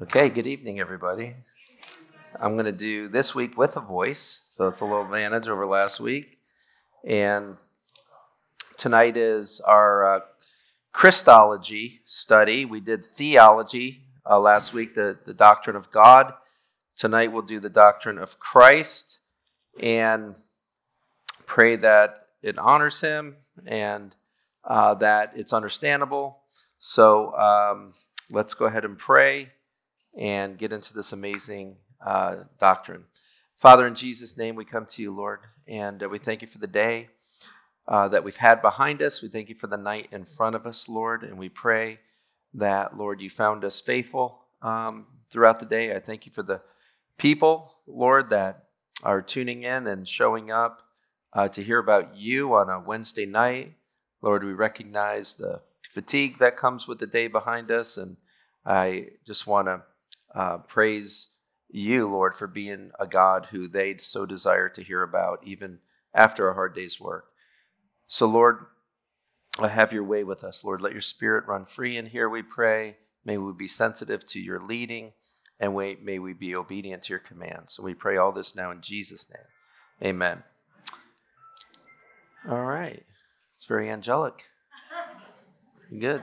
Okay, good evening, everybody. I'm going to do this week with a voice, so it's a little advantage over last week. And tonight is our uh, Christology study. We did theology uh, last week, the, the doctrine of God. Tonight we'll do the doctrine of Christ and pray that it honors Him and uh, that it's understandable. So um, let's go ahead and pray and get into this amazing uh, doctrine. Father, in Jesus' name, we come to you, Lord, and uh, we thank you for the day uh, that we've had behind us. We thank you for the night in front of us, Lord, and we pray that, Lord, you found us faithful um, throughout the day. I thank you for the people, Lord, that are tuning in and showing up uh, to hear about you on a Wednesday night. Lord, we recognize the fatigue that comes with the day behind us, and I just want to uh, praise you, Lord, for being a God who they so desire to hear about, even after a hard day's work. So, Lord, have your way with us, Lord. Let your spirit run free in here, we pray. May we be sensitive to your leading, and may we be obedient to your commands. So we pray all this now in Jesus' name. Amen. All right. It's very angelic. Good.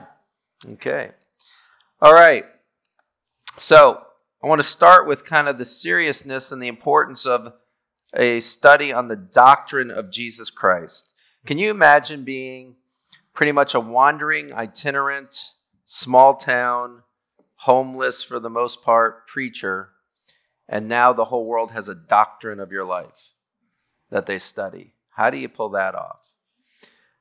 Okay. All right. So, I want to start with kind of the seriousness and the importance of a study on the doctrine of Jesus Christ. Can you imagine being pretty much a wandering, itinerant, small town, homeless for the most part preacher, and now the whole world has a doctrine of your life that they study? How do you pull that off?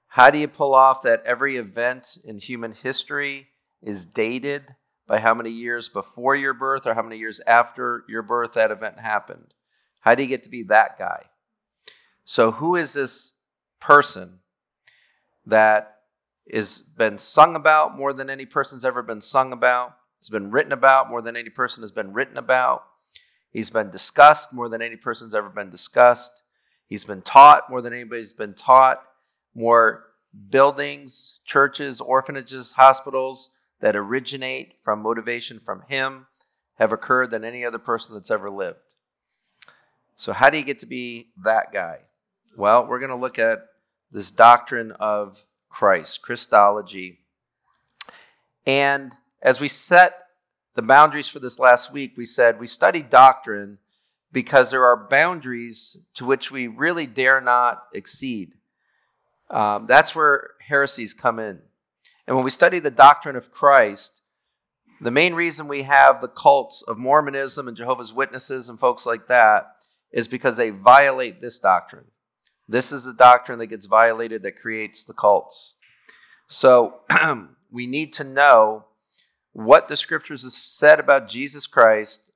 How do you pull off that every event in human history is dated by how many years before your birth or how many years after your birth that event happened. How do you get to be that guy? So, who is this person that has been sung about more than any person's ever been sung about? Has been written about more than any person has been written about. He's been discussed more than any person's ever been discussed. He's been taught more than anybody's been taught. More buildings, churches, orphanages, hospitals, that originate from motivation from Him have occurred than any other person that's ever lived. So, how do you get to be that guy? Well, we're going to look at this doctrine of Christ, Christology. And as we set the boundaries for this last week, we said we study doctrine because there are boundaries to which we really dare not exceed. Um, that's where heresies come in. And when we study the doctrine of Christ, the main reason we have the cults of Mormonism and Jehovah's Witnesses and folks like that is because they violate this doctrine. This is the doctrine that gets violated that creates the cults. So we need to know what the scriptures have said about Jesus Christ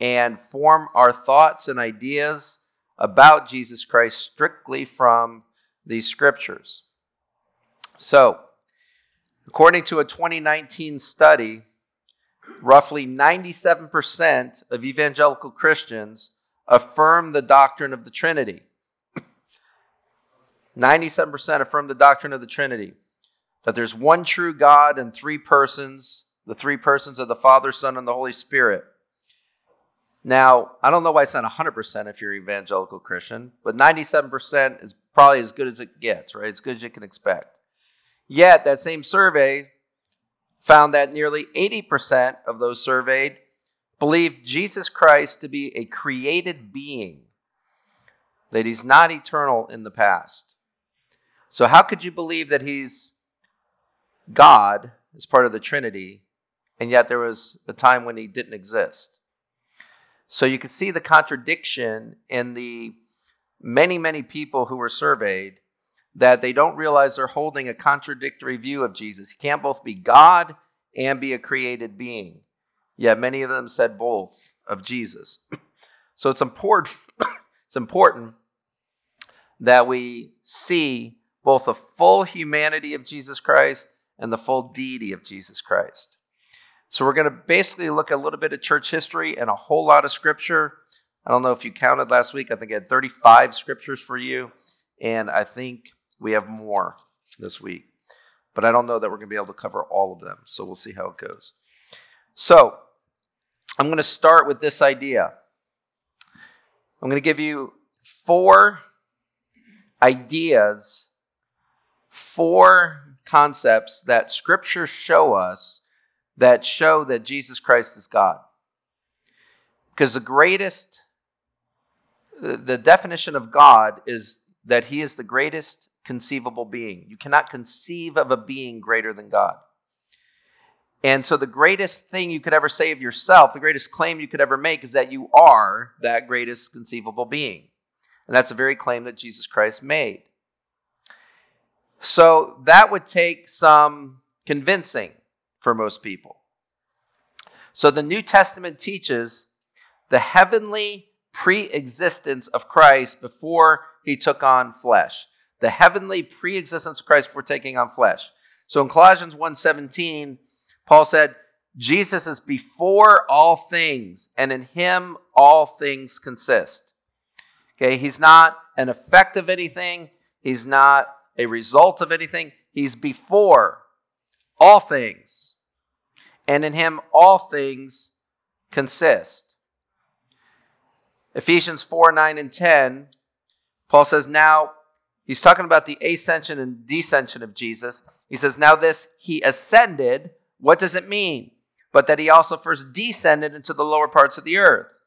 and form our thoughts and ideas about Jesus Christ strictly from these scriptures. So, According to a 2019 study, roughly 97% of evangelical Christians affirm the doctrine of the Trinity. 97% affirm the doctrine of the Trinity that there's one true God and three persons, the three persons of the Father, Son, and the Holy Spirit. Now, I don't know why it's not 100% if you're an evangelical Christian, but 97% is probably as good as it gets, right? As good as you can expect. Yet, that same survey found that nearly 80% of those surveyed believed Jesus Christ to be a created being, that he's not eternal in the past. So, how could you believe that he's God as part of the Trinity, and yet there was a time when he didn't exist? So, you can see the contradiction in the many, many people who were surveyed that they don't realize they're holding a contradictory view of Jesus. He can't both be God and be a created being. Yet many of them said both of Jesus. So it's important it's important that we see both the full humanity of Jesus Christ and the full deity of Jesus Christ. So we're going to basically look a little bit of church history and a whole lot of scripture. I don't know if you counted last week. I think I had 35 scriptures for you. And I think we have more this week, but I don't know that we're going to be able to cover all of them. So we'll see how it goes. So I'm going to start with this idea. I'm going to give you four ideas, four concepts that scriptures show us that show that Jesus Christ is God. Because the greatest, the definition of God is that he is the greatest conceivable being. You cannot conceive of a being greater than God. And so, the greatest thing you could ever say of yourself, the greatest claim you could ever make, is that you are that greatest conceivable being. And that's a very claim that Jesus Christ made. So, that would take some convincing for most people. So, the New Testament teaches the heavenly pre existence of Christ before he took on flesh. The heavenly pre existence of Christ before taking on flesh. So, in Colossians 1:17, Paul said, Jesus is before all things, and in him all things consist. Okay, he's not an effect of anything, he's not a result of anything, he's before all things. And in him all things consist. Ephesians 4 9 and 10, Paul says, Now, he's talking about the ascension and descension of Jesus. He says, Now this, he ascended what does it mean? But that he also first descended into the lower parts of the earth.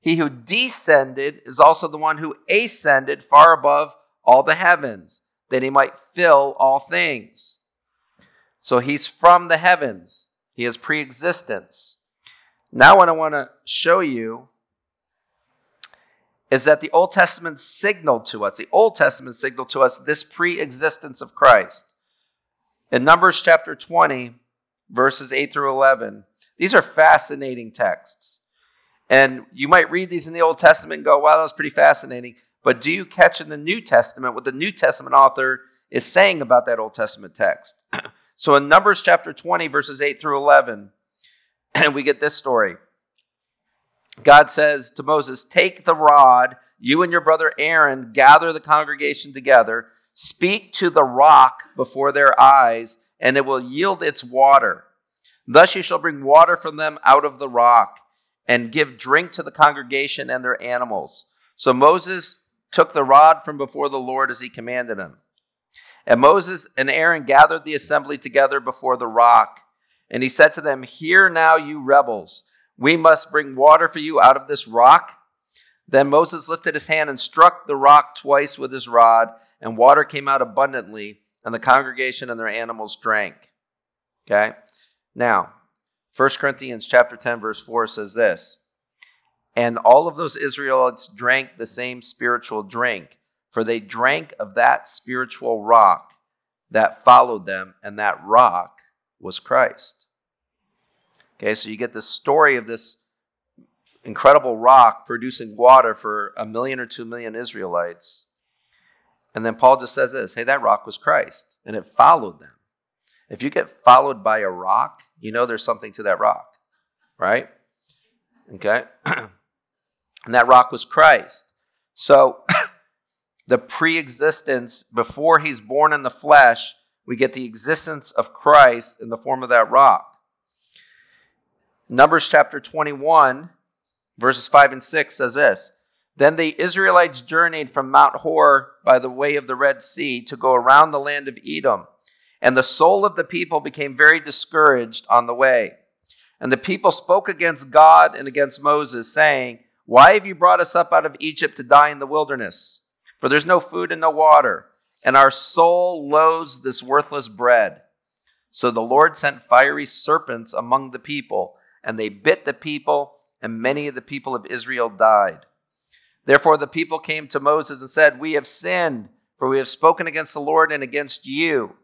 He who descended is also the one who ascended far above all the heavens, that he might fill all things. So he's from the heavens, he has pre existence. Now, what I want to show you is that the Old Testament signaled to us, the Old Testament signaled to us this pre existence of Christ. In Numbers chapter 20, verses 8 through 11. These are fascinating texts. And you might read these in the Old Testament and go, wow, that was pretty fascinating. But do you catch in the New Testament what the New Testament author is saying about that Old Testament text? so in Numbers chapter 20, verses 8 through 11, and we get this story. God says to Moses, Take the rod, you and your brother Aaron gather the congregation together, speak to the rock before their eyes and it will yield its water. Thus you shall bring water from them out of the rock, and give drink to the congregation and their animals. So Moses took the rod from before the Lord as he commanded him. And Moses and Aaron gathered the assembly together before the rock. And he said to them, Hear now, you rebels, we must bring water for you out of this rock. Then Moses lifted his hand and struck the rock twice with his rod, and water came out abundantly and the congregation and their animals drank. Okay? Now, 1 Corinthians chapter 10 verse 4 says this, and all of those Israelites drank the same spiritual drink, for they drank of that spiritual rock that followed them, and that rock was Christ. Okay, so you get the story of this incredible rock producing water for a million or two million Israelites. And then Paul just says this hey, that rock was Christ, and it followed them. If you get followed by a rock, you know there's something to that rock, right? Okay? and that rock was Christ. So, the pre existence, before he's born in the flesh, we get the existence of Christ in the form of that rock. Numbers chapter 21, verses 5 and 6 says this then the Israelites journeyed from Mount Hor by the way of the Red Sea to go around the land of Edom. And the soul of the people became very discouraged on the way. And the people spoke against God and against Moses, saying, Why have you brought us up out of Egypt to die in the wilderness? For there's no food and no water, and our soul loathes this worthless bread. So the Lord sent fiery serpents among the people, and they bit the people, and many of the people of Israel died. Therefore, the people came to Moses and said, We have sinned, for we have spoken against the Lord and against you.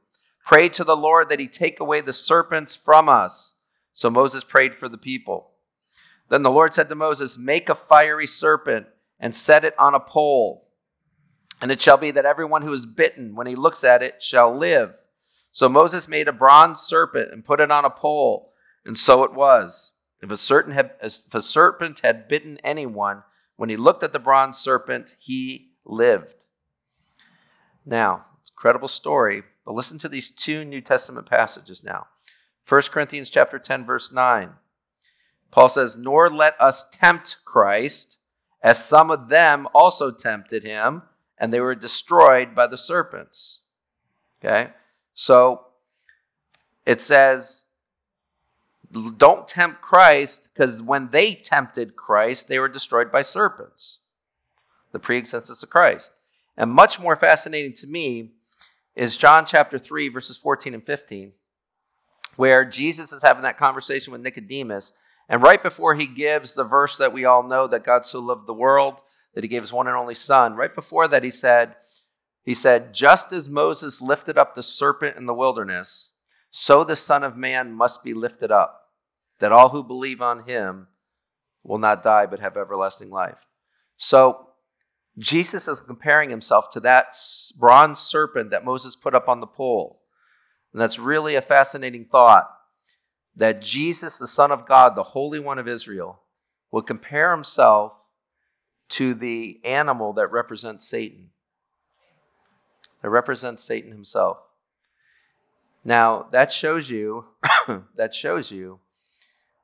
Pray to the Lord that he take away the serpents from us. So Moses prayed for the people. Then the Lord said to Moses, Make a fiery serpent and set it on a pole. And it shall be that everyone who is bitten, when he looks at it, shall live. So Moses made a bronze serpent and put it on a pole. And so it was. If a, certain had, if a serpent had bitten anyone, when he looked at the bronze serpent, he lived. Now, incredible story, but listen to these two New Testament passages now. 1 Corinthians chapter 10 verse 9. Paul says, Nor let us tempt Christ, as some of them also tempted him, and they were destroyed by the serpents. Okay? So it says, don't tempt Christ, because when they tempted Christ, they were destroyed by serpents. The pre existence of Christ. And much more fascinating to me is John chapter 3, verses 14 and 15, where Jesus is having that conversation with Nicodemus. And right before he gives the verse that we all know that God so loved the world that he gave his one and only son, right before that he said, he said, just as Moses lifted up the serpent in the wilderness, so the Son of Man must be lifted up, that all who believe on him will not die but have everlasting life. So Jesus is comparing himself to that bronze serpent that Moses put up on the pole. And that's really a fascinating thought that Jesus, the Son of God, the Holy One of Israel, would compare himself to the animal that represents Satan, that represents Satan himself. Now, that shows you that shows you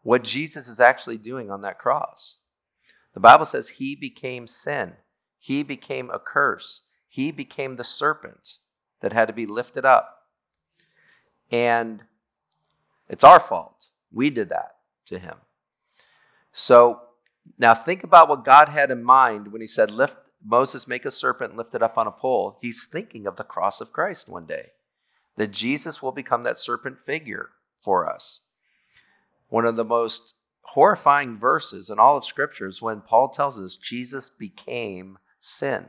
what Jesus is actually doing on that cross. The Bible says he became sin. He became a curse. He became the serpent that had to be lifted up. And it's our fault. We did that to him. So now think about what God had in mind when he said, Lift Moses, make a serpent and lift it up on a pole. He's thinking of the cross of Christ one day. That Jesus will become that serpent figure for us. One of the most horrifying verses in all of Scripture is when Paul tells us Jesus became sin.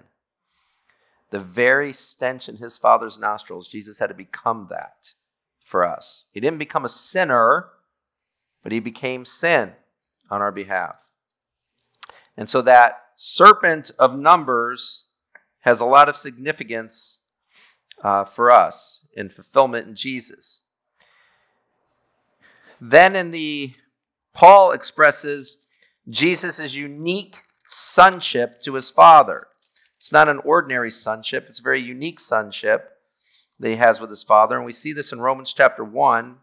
The very stench in his father's nostrils, Jesus had to become that for us. He didn't become a sinner, but he became sin on our behalf. And so that serpent of numbers has a lot of significance uh, for us in fulfillment in Jesus. Then in the Paul expresses Jesus' unique sonship to his Father. It's not an ordinary sonship, it's a very unique sonship that he has with his Father. And we see this in Romans chapter 1,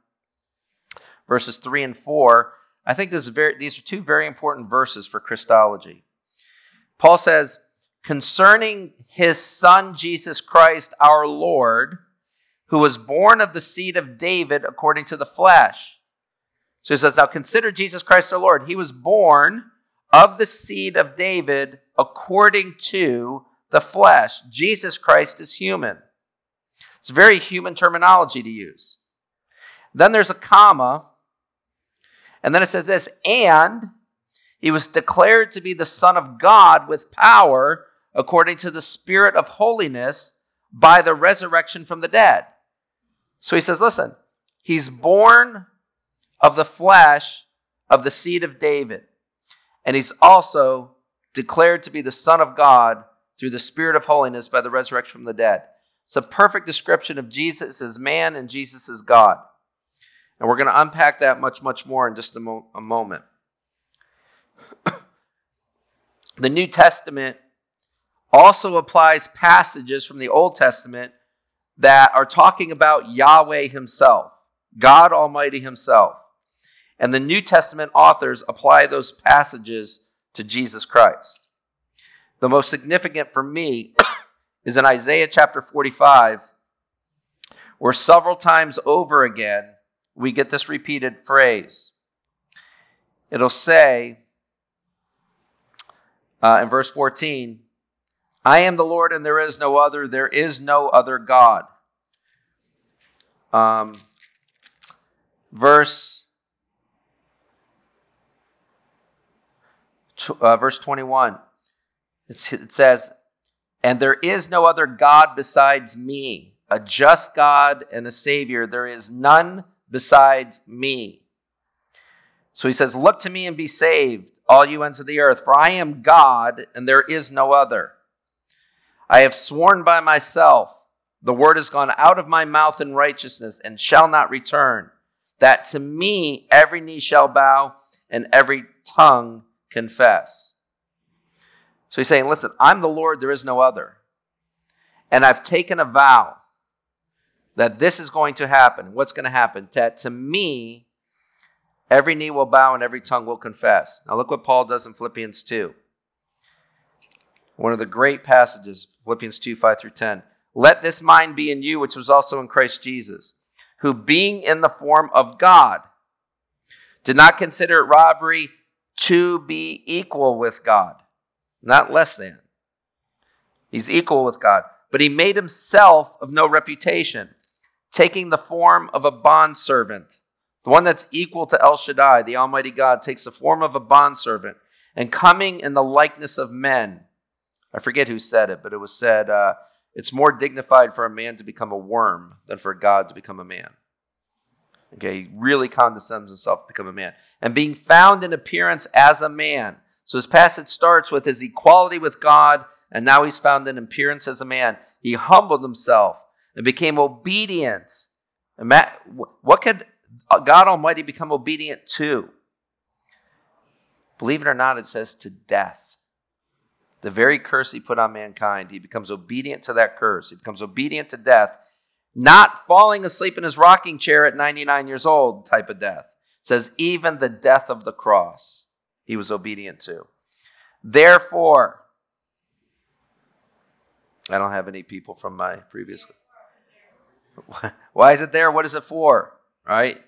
verses 3 and 4. I think this is very, these are two very important verses for Christology. Paul says, concerning his Son, Jesus Christ, our Lord, who was born of the seed of David according to the flesh. So he says, Now consider Jesus Christ our Lord. He was born of the seed of David according to the flesh. Jesus Christ is human. It's very human terminology to use. Then there's a comma, and then it says this, and he was declared to be the Son of God with power according to the Spirit of holiness by the resurrection from the dead. So he says, listen, he's born of the flesh of the seed of David, and he's also declared to be the Son of God through the Spirit of holiness by the resurrection from the dead. It's a perfect description of Jesus as man and Jesus as God. And we're going to unpack that much, much more in just a, mo- a moment. the New Testament also applies passages from the Old Testament that are talking about Yahweh Himself, God Almighty Himself. And the New Testament authors apply those passages to Jesus Christ. The most significant for me is in Isaiah chapter 45, where several times over again we get this repeated phrase. It'll say uh, in verse 14, I am the Lord and there is no other. There is no other God. Um, verse uh, verse 21 it says and there is no other god besides me. A just god and a savior there is none besides me. So he says look to me and be saved all you ends of the earth for i am god and there is no other. I have sworn by myself, the word has gone out of my mouth in righteousness and shall not return, that to me every knee shall bow and every tongue confess. So he's saying, listen, I'm the Lord, there is no other. And I've taken a vow that this is going to happen. What's going to happen? That to me, every knee will bow and every tongue will confess. Now, look what Paul does in Philippians 2. One of the great passages, Philippians 2 5 through 10. Let this mind be in you, which was also in Christ Jesus, who being in the form of God, did not consider it robbery to be equal with God, not less than. He's equal with God. But he made himself of no reputation, taking the form of a bondservant. The one that's equal to El Shaddai, the Almighty God, takes the form of a bondservant, and coming in the likeness of men. I forget who said it, but it was said, uh, it's more dignified for a man to become a worm than for God to become a man. Okay, he really condescends himself to become a man. And being found in appearance as a man. So his passage starts with his equality with God, and now he's found in appearance as a man. He humbled himself and became obedient. What could God Almighty become obedient to? Believe it or not, it says to death. The very curse he put on mankind, he becomes obedient to that curse. He becomes obedient to death not falling asleep in his rocking chair at 99 years old type of death. It says, even the death of the cross, he was obedient to. Therefore, I don't have any people from my previous. Why is it there? What is it for? Right?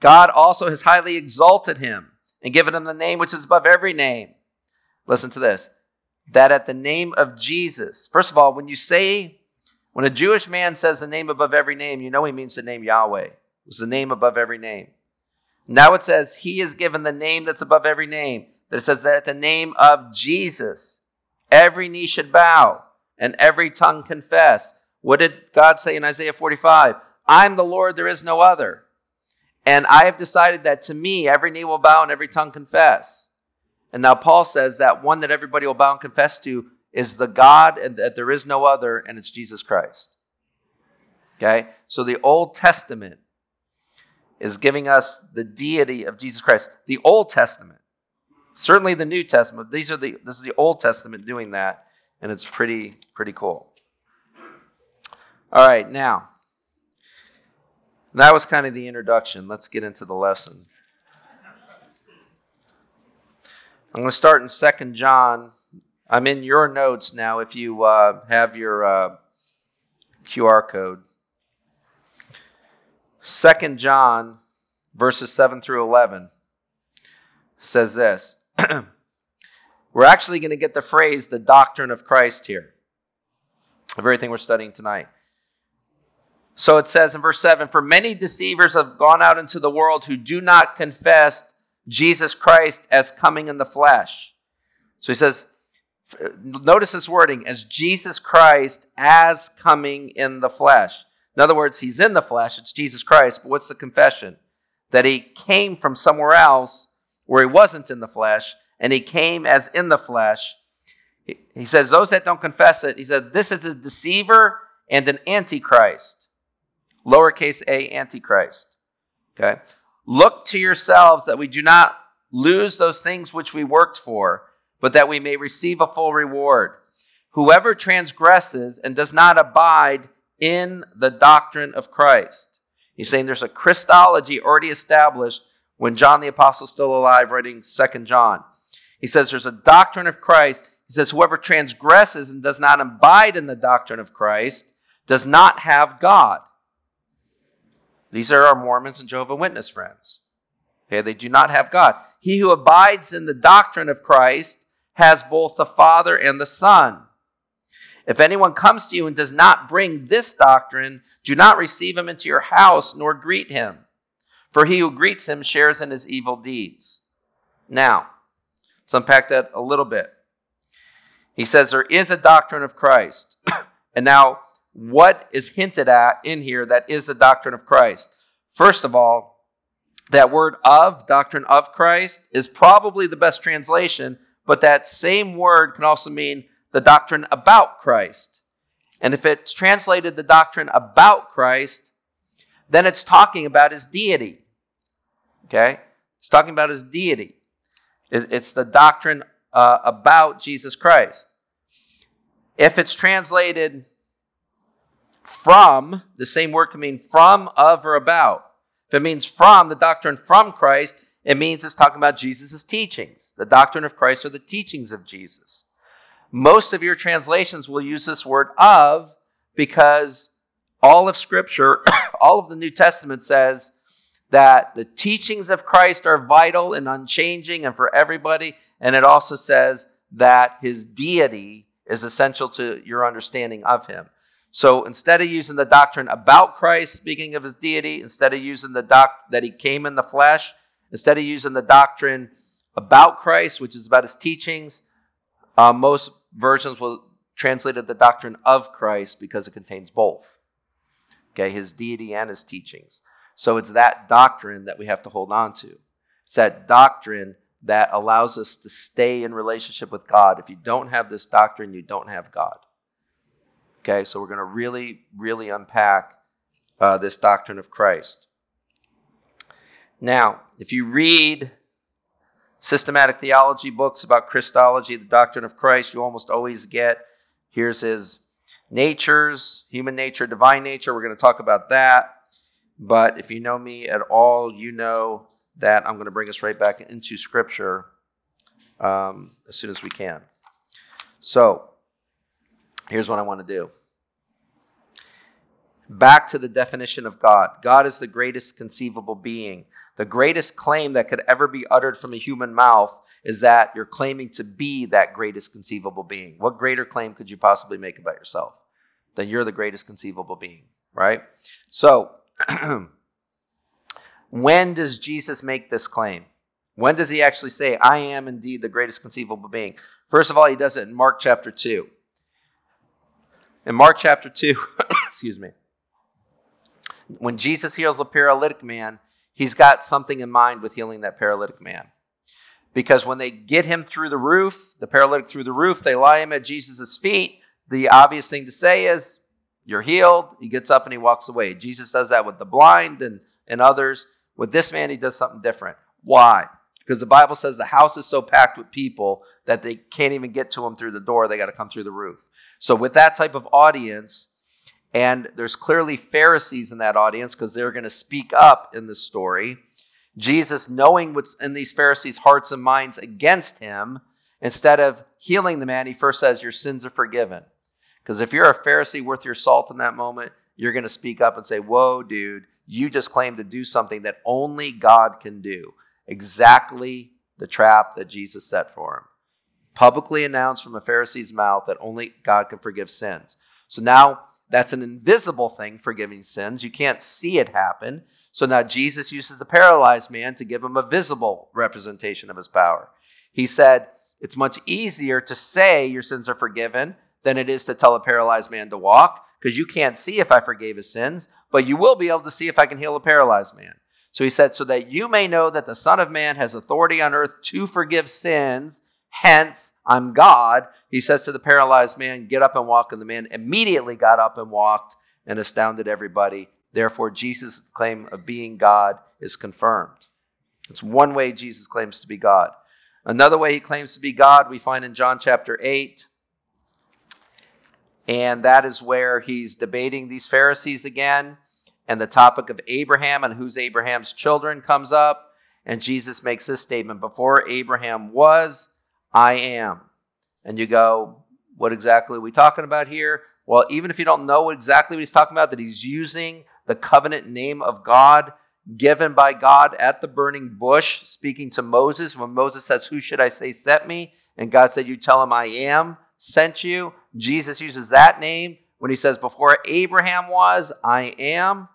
God also has highly exalted him and given him the name which is above every name. Listen to this. That at the name of Jesus, first of all, when you say when a Jewish man says the name above every name, you know he means the name Yahweh. It was the name above every name. Now it says he is given the name that's above every name. That it says that at the name of Jesus, every knee should bow and every tongue confess. What did God say in Isaiah 45? I'm the Lord, there is no other. And I have decided that to me, every knee will bow and every tongue confess. And now Paul says that one that everybody will bow and confess to is the God and that there is no other, and it's Jesus Christ. Okay? So the Old Testament is giving us the deity of Jesus Christ. The Old Testament, certainly the New Testament, these are the this is the Old Testament doing that, and it's pretty, pretty cool. All right, now that was kind of the introduction. Let's get into the lesson. I'm going to start in Second John I'm in your notes now if you uh, have your uh, QR code. Second John, verses 7 through 11, says this. we're actually going to get the phrase the doctrine of Christ here, of everything we're studying tonight. So it says in verse 7 For many deceivers have gone out into the world who do not confess Jesus Christ as coming in the flesh. So he says, notice this wording as Jesus Christ as coming in the flesh. In other words, he's in the flesh, it's Jesus Christ, but what's the confession? That he came from somewhere else where he wasn't in the flesh, and he came as in the flesh. He says, Those that don't confess it, he said, This is a deceiver and an antichrist. Lowercase a, antichrist. Okay? Look to yourselves that we do not lose those things which we worked for but that we may receive a full reward. Whoever transgresses and does not abide in the doctrine of Christ. He's saying there's a Christology already established when John the Apostle is still alive, writing Second John. He says there's a doctrine of Christ. He says whoever transgresses and does not abide in the doctrine of Christ does not have God. These are our Mormons and Jehovah Witness friends. Okay, they do not have God. He who abides in the doctrine of Christ has both the Father and the Son. If anyone comes to you and does not bring this doctrine, do not receive him into your house nor greet him, for he who greets him shares in his evil deeds. Now, let's unpack that a little bit. He says there is a doctrine of Christ. and now, what is hinted at in here that is the doctrine of Christ? First of all, that word of, doctrine of Christ, is probably the best translation but that same word can also mean the doctrine about Christ. And if it's translated the doctrine about Christ, then it's talking about his deity. Okay? It's talking about his deity. It's the doctrine uh, about Jesus Christ. If it's translated from, the same word can mean from, of, or about. If it means from, the doctrine from Christ, it means it's talking about Jesus' teachings. The doctrine of Christ or the teachings of Jesus. Most of your translations will use this word of because all of Scripture, all of the New Testament says that the teachings of Christ are vital and unchanging and for everybody. And it also says that his deity is essential to your understanding of him. So instead of using the doctrine about Christ, speaking of his deity, instead of using the doc that he came in the flesh, instead of using the doctrine about Christ, which is about his teachings, uh, most versions will translate it the doctrine of Christ because it contains both. Okay, his deity and his teachings. So it's that doctrine that we have to hold on to. It's that doctrine that allows us to stay in relationship with God. If you don't have this doctrine, you don't have God. Okay, so we're going to really, really unpack uh, this doctrine of Christ. Now, if you read systematic theology books about Christology, the doctrine of Christ, you almost always get here's his natures, human nature, divine nature. We're going to talk about that. But if you know me at all, you know that I'm going to bring us right back into Scripture um, as soon as we can. So, here's what I want to do. Back to the definition of God. God is the greatest conceivable being. The greatest claim that could ever be uttered from a human mouth is that you're claiming to be that greatest conceivable being. What greater claim could you possibly make about yourself than you're the greatest conceivable being, right? So, when does Jesus make this claim? When does he actually say, I am indeed the greatest conceivable being? First of all, he does it in Mark chapter 2. In Mark chapter 2, excuse me, when Jesus heals a paralytic man, he's got something in mind with healing that paralytic man. Because when they get him through the roof, the paralytic through the roof, they lie him at Jesus' feet. The obvious thing to say is, You're healed. He gets up and he walks away. Jesus does that with the blind and, and others. With this man, he does something different. Why? Because the Bible says the house is so packed with people that they can't even get to him through the door. They got to come through the roof. So, with that type of audience, and there's clearly Pharisees in that audience because they're going to speak up in the story. Jesus, knowing what's in these Pharisees' hearts and minds against him, instead of healing the man, he first says, Your sins are forgiven. Because if you're a Pharisee worth your salt in that moment, you're going to speak up and say, Whoa, dude, you just claim to do something that only God can do. Exactly the trap that Jesus set for him. Publicly announced from a Pharisee's mouth that only God can forgive sins. So now that's an invisible thing, forgiving sins. You can't see it happen. So now Jesus uses the paralyzed man to give him a visible representation of his power. He said, It's much easier to say your sins are forgiven than it is to tell a paralyzed man to walk, because you can't see if I forgave his sins, but you will be able to see if I can heal a paralyzed man. So he said, So that you may know that the Son of Man has authority on earth to forgive sins Hence, I'm God. He says to the paralyzed man, Get up and walk. And the man immediately got up and walked and astounded everybody. Therefore, Jesus' claim of being God is confirmed. It's one way Jesus claims to be God. Another way he claims to be God we find in John chapter 8. And that is where he's debating these Pharisees again. And the topic of Abraham and who's Abraham's children comes up. And Jesus makes this statement Before Abraham was, I am. And you go, what exactly are we talking about here? Well, even if you don't know exactly what he's talking about, that he's using the covenant name of God given by God at the burning bush, speaking to Moses. When Moses says, Who should I say sent me? And God said, You tell him I am sent you. Jesus uses that name when he says, Before Abraham was, I am.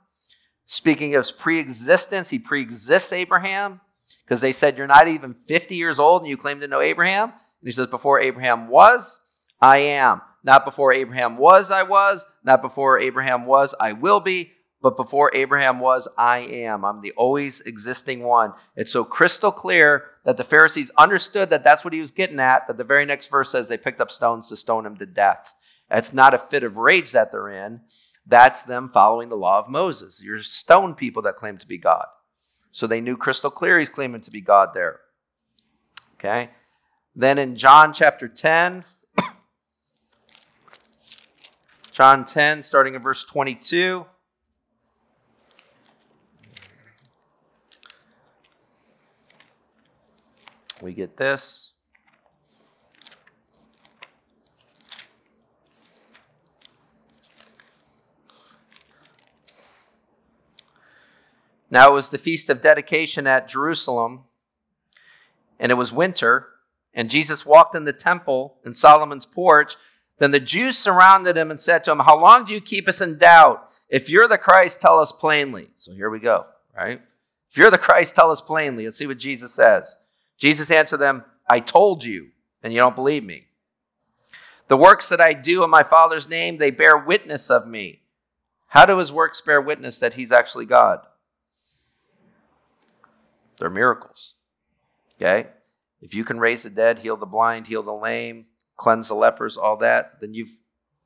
Speaking of pre existence, he pre exists Abraham because they said, You're not even 50 years old and you claim to know Abraham. And he says, Before Abraham was, I am. Not before Abraham was, I was. Not before Abraham was, I will be. But before Abraham was, I am. I'm the always existing one. It's so crystal clear that the Pharisees understood that that's what he was getting at. That the very next verse says they picked up stones to stone him to death. It's not a fit of rage that they're in. That's them following the law of Moses. You're stone people that claim to be God. So they knew crystal clear he's claiming to be God there. Okay? Then in John chapter 10, John 10, starting in verse 22. We get this. Now it was the feast of dedication at Jerusalem, and it was winter, and Jesus walked in the temple in Solomon's porch. Then the Jews surrounded him and said to him, How long do you keep us in doubt? If you're the Christ, tell us plainly. So here we go, right? If you're the Christ, tell us plainly. Let's see what Jesus says. Jesus answered them, I told you, and you don't believe me. The works that I do in my Father's name, they bear witness of me. How do his works bear witness that he's actually God? They're miracles. Okay? If you can raise the dead, heal the blind, heal the lame, cleanse the lepers, all that, then you've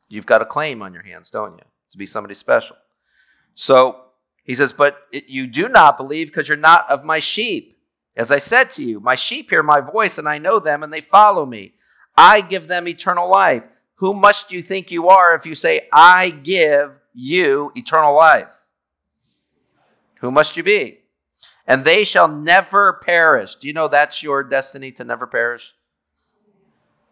you've got a claim on your hands, don't you? To be somebody special. So he says, But it, you do not believe because you're not of my sheep. As I said to you, my sheep hear my voice, and I know them, and they follow me. I give them eternal life. Who must you think you are if you say, I give you eternal life? Who must you be? And they shall never perish. Do you know that's your destiny to never perish?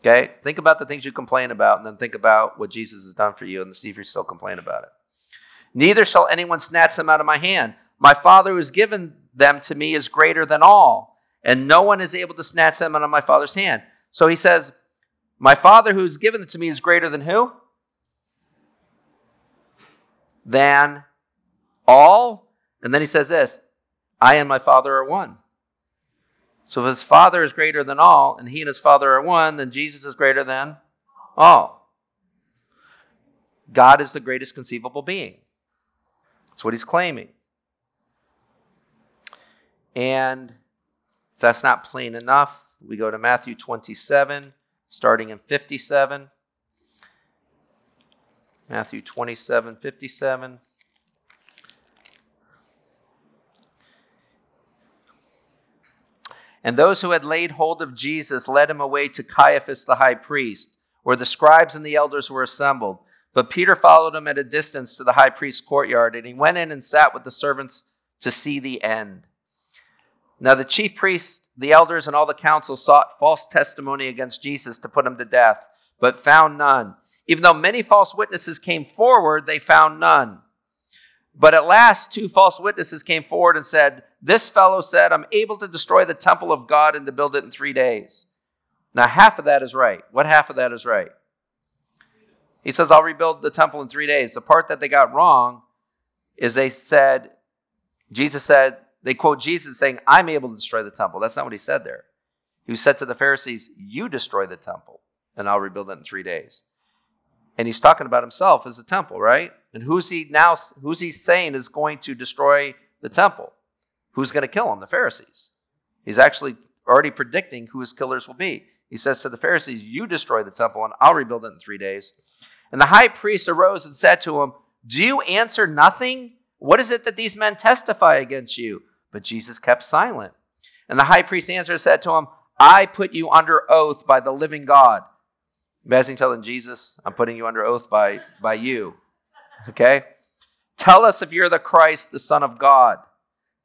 Okay? Think about the things you complain about and then think about what Jesus has done for you and see if you still complain about it. Neither shall anyone snatch them out of my hand. My Father who has given them to me is greater than all, and no one is able to snatch them out of my Father's hand. So he says, My Father who has given them to me is greater than who? Than all. And then he says this I and my Father are one. So if his Father is greater than all, and he and his Father are one, then Jesus is greater than all. God is the greatest conceivable being. That's what he's claiming. And if that's not plain enough, we go to Matthew 27, starting in 57. Matthew 27, 57. And those who had laid hold of Jesus led him away to Caiaphas the high priest, where the scribes and the elders were assembled. But Peter followed him at a distance to the high priest's courtyard, and he went in and sat with the servants to see the end. Now the chief priests, the elders, and all the council sought false testimony against Jesus to put him to death, but found none. Even though many false witnesses came forward, they found none. But at last, two false witnesses came forward and said, This fellow said, I'm able to destroy the temple of God and to build it in three days. Now, half of that is right. What half of that is right? He says, I'll rebuild the temple in three days. The part that they got wrong is they said, Jesus said, they quote Jesus saying, I'm able to destroy the temple. That's not what he said there. He said to the Pharisees, You destroy the temple, and I'll rebuild it in three days. And he's talking about himself as the temple, right? And who's he now, who's he saying is going to destroy the temple? Who's going to kill him? The Pharisees. He's actually already predicting who his killers will be. He says to the Pharisees, You destroy the temple, and I'll rebuild it in three days. And the high priest arose and said to him, Do you answer nothing? What is it that these men testify against you? But Jesus kept silent. And the high priest answered and said to him, I put you under oath by the living God. Imagine telling Jesus, I'm putting you under oath by, by you. Okay? Tell us if you're the Christ, the Son of God.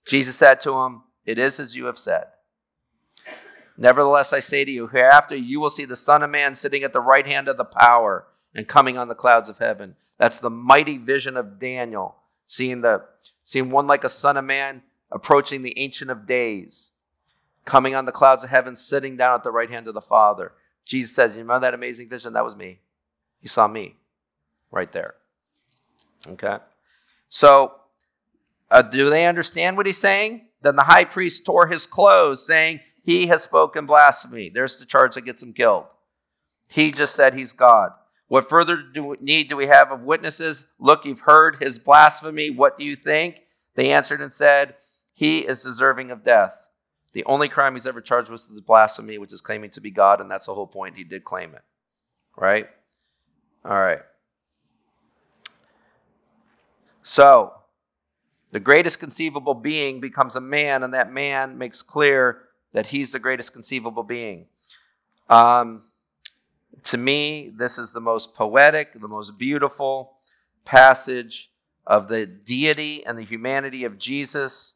Jesus said to him, It is as you have said. Nevertheless, I say to you, hereafter you will see the Son of Man sitting at the right hand of the power and coming on the clouds of heaven. That's the mighty vision of Daniel, seeing the seeing one like a son of man approaching the ancient of days, coming on the clouds of heaven, sitting down at the right hand of the Father. Jesus says, You remember that amazing vision? That was me. You saw me right there. Okay? So, uh, do they understand what he's saying? Then the high priest tore his clothes, saying, He has spoken blasphemy. There's the charge that gets him killed. He just said he's God. What further do, need do we have of witnesses? Look, you've heard his blasphemy. What do you think? They answered and said, He is deserving of death. The only crime he's ever charged with is blasphemy, which is claiming to be God, and that's the whole point. He did claim it. Right? All right. So, the greatest conceivable being becomes a man, and that man makes clear that he's the greatest conceivable being. Um, to me, this is the most poetic, the most beautiful passage of the deity and the humanity of Jesus.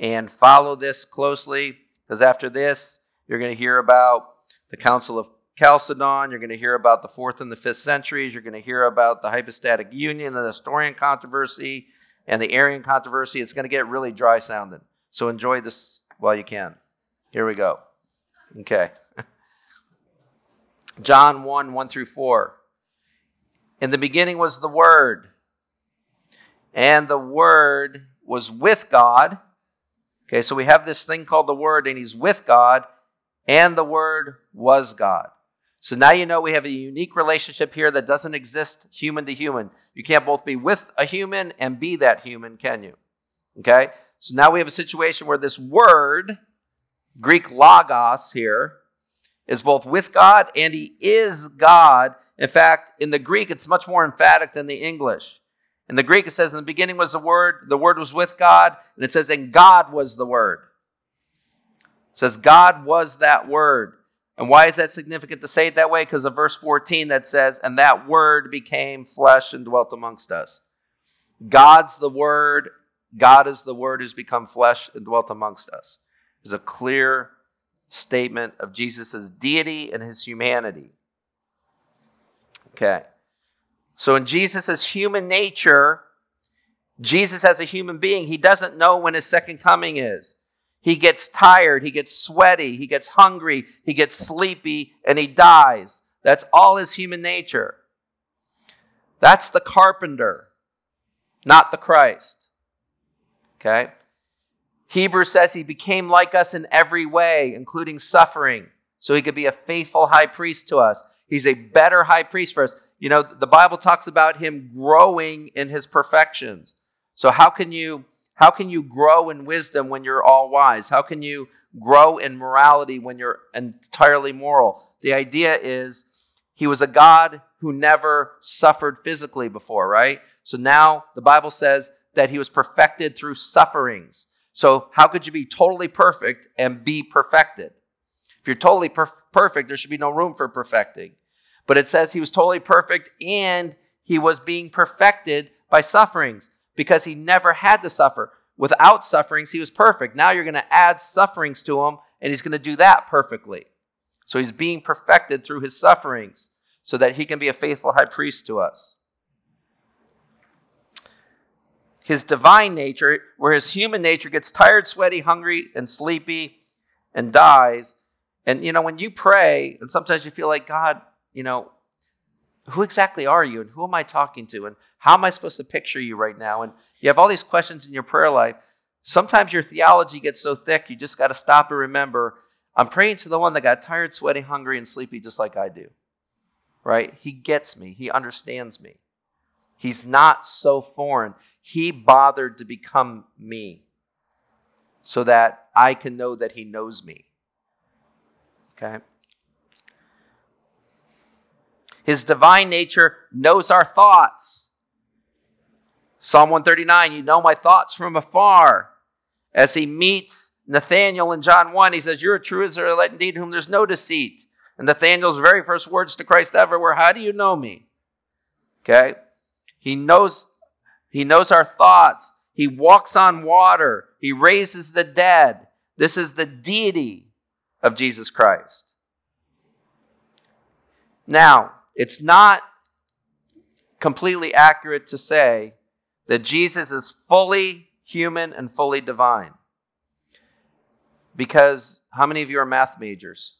And follow this closely, because after this, You're going to hear about the Council of Chalcedon. You're going to hear about the fourth and the fifth centuries. You're going to hear about the hypostatic union, the Nestorian controversy, and the Arian controversy. It's going to get really dry sounding. So enjoy this while you can. Here we go. Okay. John 1 1 through 4. In the beginning was the Word, and the Word was with God. Okay, so we have this thing called the Word, and He's with God, and the Word was God. So now you know we have a unique relationship here that doesn't exist human to human. You can't both be with a human and be that human, can you? Okay? So now we have a situation where this word, Greek logos here, is both with God and he is God. In fact, in the Greek, it's much more emphatic than the English. In the Greek, it says, In the beginning was the Word, the Word was with God, and it says, And God was the Word. It says, God was that Word. And why is that significant to say it that way? Because of verse 14 that says, And that word became flesh and dwelt amongst us. God's the word. God is the word who's become flesh and dwelt amongst us. There's a clear statement of Jesus' deity and his humanity. Okay. So in Jesus' human nature, Jesus as a human being, he doesn't know when his second coming is. He gets tired, he gets sweaty, he gets hungry, he gets sleepy, and he dies. That's all his human nature. That's the carpenter, not the Christ. Okay? Hebrews says he became like us in every way, including suffering, so he could be a faithful high priest to us. He's a better high priest for us. You know, the Bible talks about him growing in his perfections. So, how can you how can you grow in wisdom when you're all wise? How can you grow in morality when you're entirely moral? The idea is he was a God who never suffered physically before, right? So now the Bible says that he was perfected through sufferings. So how could you be totally perfect and be perfected? If you're totally perf- perfect, there should be no room for perfecting. But it says he was totally perfect and he was being perfected by sufferings because he never had to suffer. Without sufferings, he was perfect. Now you're going to add sufferings to him, and he's going to do that perfectly. So he's being perfected through his sufferings so that he can be a faithful high priest to us. His divine nature, where his human nature gets tired, sweaty, hungry, and sleepy and dies. And, you know, when you pray, and sometimes you feel like, God, you know, who exactly are you and who am I talking to and how am I supposed to picture you right now? And you have all these questions in your prayer life. Sometimes your theology gets so thick, you just got to stop and remember I'm praying to the one that got tired, sweaty, hungry, and sleepy just like I do. Right? He gets me, he understands me. He's not so foreign. He bothered to become me so that I can know that he knows me. Okay? His divine nature knows our thoughts. Psalm 139, you know my thoughts from afar. As he meets Nathanael in John 1, he says, You're a true Israelite indeed, whom there's no deceit. And Nathanael's very first words to Christ ever were, How do you know me? Okay? He knows, he knows our thoughts. He walks on water. He raises the dead. This is the deity of Jesus Christ. Now, it's not completely accurate to say that Jesus is fully human and fully divine. Because how many of you are math majors?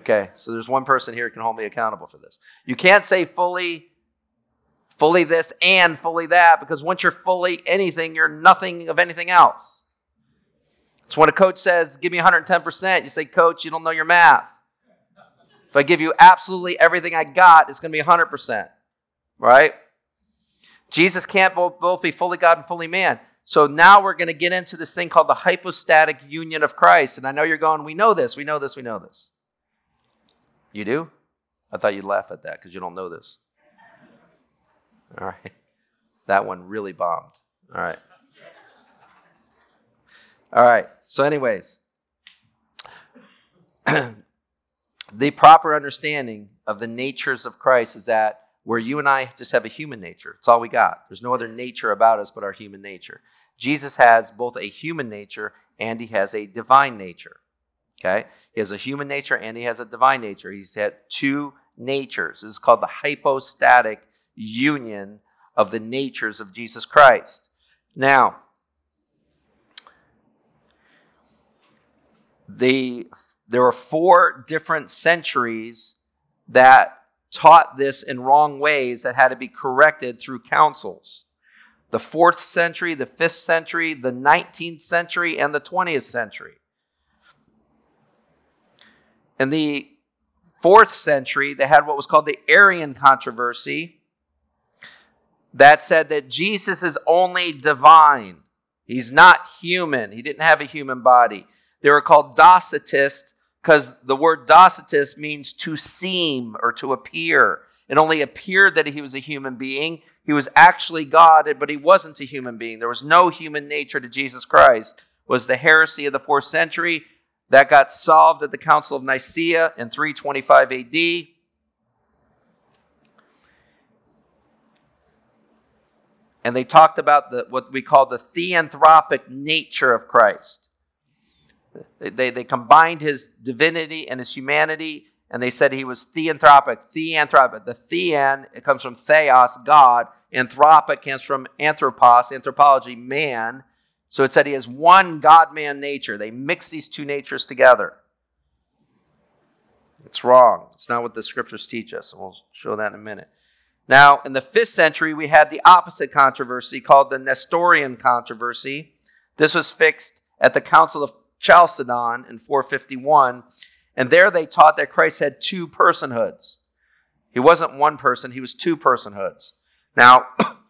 Okay, so there's one person here who can hold me accountable for this. You can't say fully fully this and fully that because once you're fully anything, you're nothing of anything else. It's when a coach says, "Give me 110%." You say, "Coach, you don't know your math." If I give you absolutely everything I got, it's going to be 100%. Right? Jesus can't both be fully God and fully man. So now we're going to get into this thing called the hypostatic union of Christ. And I know you're going, we know this, we know this, we know this. You do? I thought you'd laugh at that because you don't know this. All right. That one really bombed. All right. All right. So, anyways, the proper understanding of the natures of Christ is that where you and I just have a human nature. It's all we got. There's no other nature about us but our human nature. Jesus has both a human nature and he has a divine nature. Okay? He has a human nature and he has a divine nature. He's had two natures. This is called the hypostatic union of the natures of Jesus Christ. Now, the, there were four different centuries that taught this in wrong ways that had to be corrected through councils. The fourth century, the fifth century, the 19th century, and the 20th century. In the fourth century, they had what was called the Arian controversy that said that Jesus is only divine. He's not human. He didn't have a human body. They were called Docetists because the word Docetist means to seem or to appear. It only appeared that he was a human being. He was actually God, but he wasn't a human being. There was no human nature to Jesus Christ. It was the heresy of the fourth century that got solved at the Council of Nicaea in 325 AD. And they talked about the, what we call the theanthropic nature of Christ. They, they combined his divinity and his humanity, and they said he was theanthropic. Theanthropic. The thean, it comes from theos, God. Anthropic comes from anthropos, anthropology, man. So it said he has one God man nature. They mix these two natures together. It's wrong. It's not what the scriptures teach us. And we'll show that in a minute. Now, in the fifth century, we had the opposite controversy called the Nestorian controversy. This was fixed at the Council of Chalcedon in 451. And there they taught that Christ had two personhoods. He wasn't one person, he was two personhoods. Now,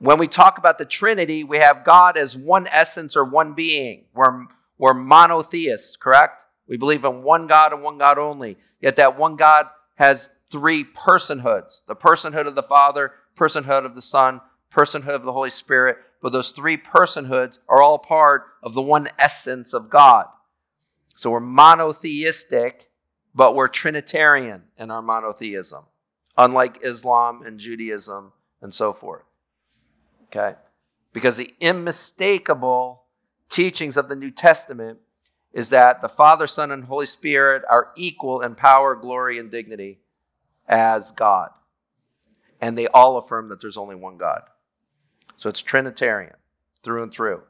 When we talk about the Trinity, we have God as one essence or one being. We're, we're monotheists, correct? We believe in one God and one God only. Yet that one God has three personhoods the personhood of the Father, personhood of the Son, personhood of the Holy Spirit. But those three personhoods are all part of the one essence of God. So we're monotheistic, but we're Trinitarian in our monotheism, unlike Islam and Judaism and so forth. Okay? Because the unmistakable teachings of the New Testament is that the Father, Son, and Holy Spirit are equal in power, glory, and dignity as God. And they all affirm that there's only one God. So it's Trinitarian through and through.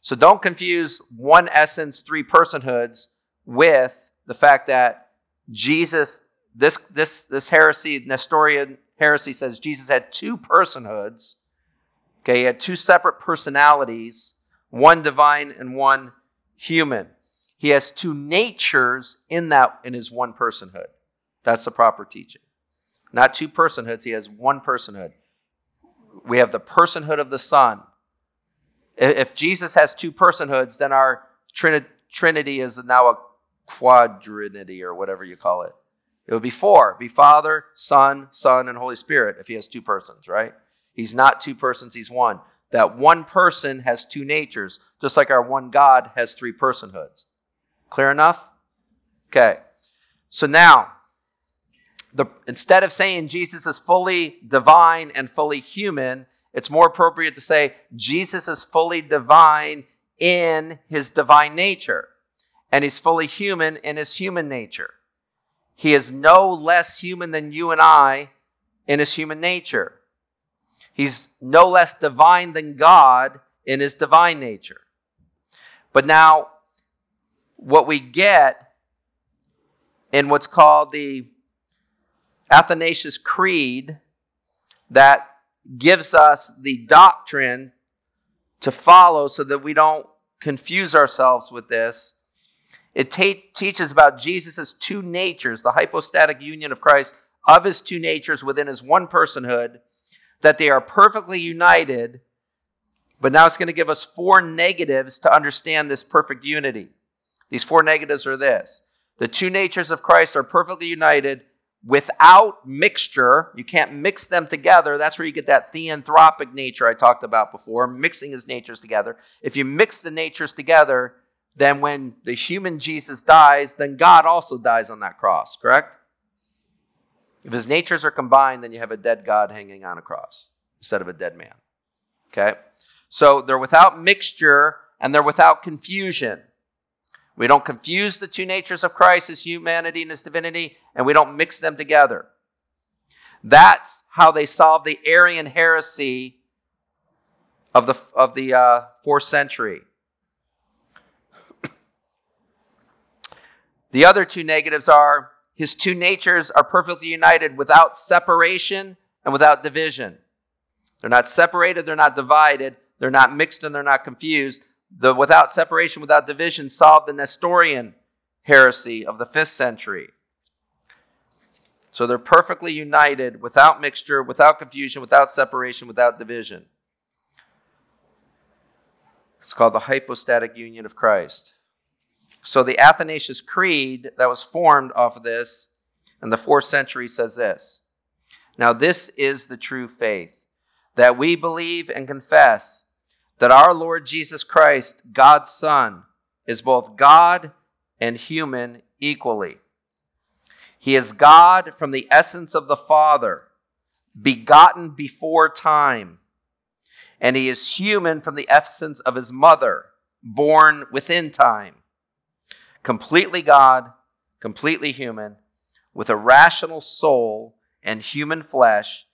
So don't confuse one essence, three personhoods with the fact that Jesus, this, this, this heresy, Nestorian heresy says Jesus had two personhoods Okay, he had two separate personalities, one divine and one human. He has two natures in that in his one personhood. That's the proper teaching. Not two personhoods, he has one personhood. We have the personhood of the Son. If Jesus has two personhoods, then our Trinity is now a quadrinity or whatever you call it. It would be four. be Father, Son, Son, and Holy Spirit if he has two persons, right? He's not two persons, he's one. That one person has two natures, just like our one God has three personhoods. Clear enough? Okay. So now, the, instead of saying Jesus is fully divine and fully human, it's more appropriate to say Jesus is fully divine in his divine nature, and he's fully human in his human nature. He is no less human than you and I in his human nature. He's no less divine than God in his divine nature. But now, what we get in what's called the Athanasius Creed that gives us the doctrine to follow so that we don't confuse ourselves with this. It teaches about Jesus' two natures, the hypostatic union of Christ of his two natures within his one personhood, that they are perfectly united. But now it's going to give us four negatives to understand this perfect unity. These four negatives are this the two natures of Christ are perfectly united without mixture. You can't mix them together. That's where you get that theanthropic nature I talked about before, mixing his natures together. If you mix the natures together, then when the human Jesus dies, then God also dies on that cross, correct? If his natures are combined, then you have a dead God hanging on a cross instead of a dead man. Okay? So they're without mixture and they're without confusion. We don't confuse the two natures of Christ, his humanity and his divinity, and we don't mix them together. That's how they solved the Arian heresy of the, of the uh, fourth century. the other two negatives are his two natures are perfectly united without separation and without division. They're not separated, they're not divided, they're not mixed, and they're not confused. The without separation, without division solved the Nestorian heresy of the fifth century. So they're perfectly united without mixture, without confusion, without separation, without division. It's called the hypostatic union of Christ. So the Athanasius Creed that was formed off of this in the fourth century says this Now, this is the true faith that we believe and confess that our Lord Jesus Christ, God's Son, is both God and human equally. He is God from the essence of the Father, begotten before time, and he is human from the essence of his mother, born within time. Completely God, completely human, with a rational soul and human flesh,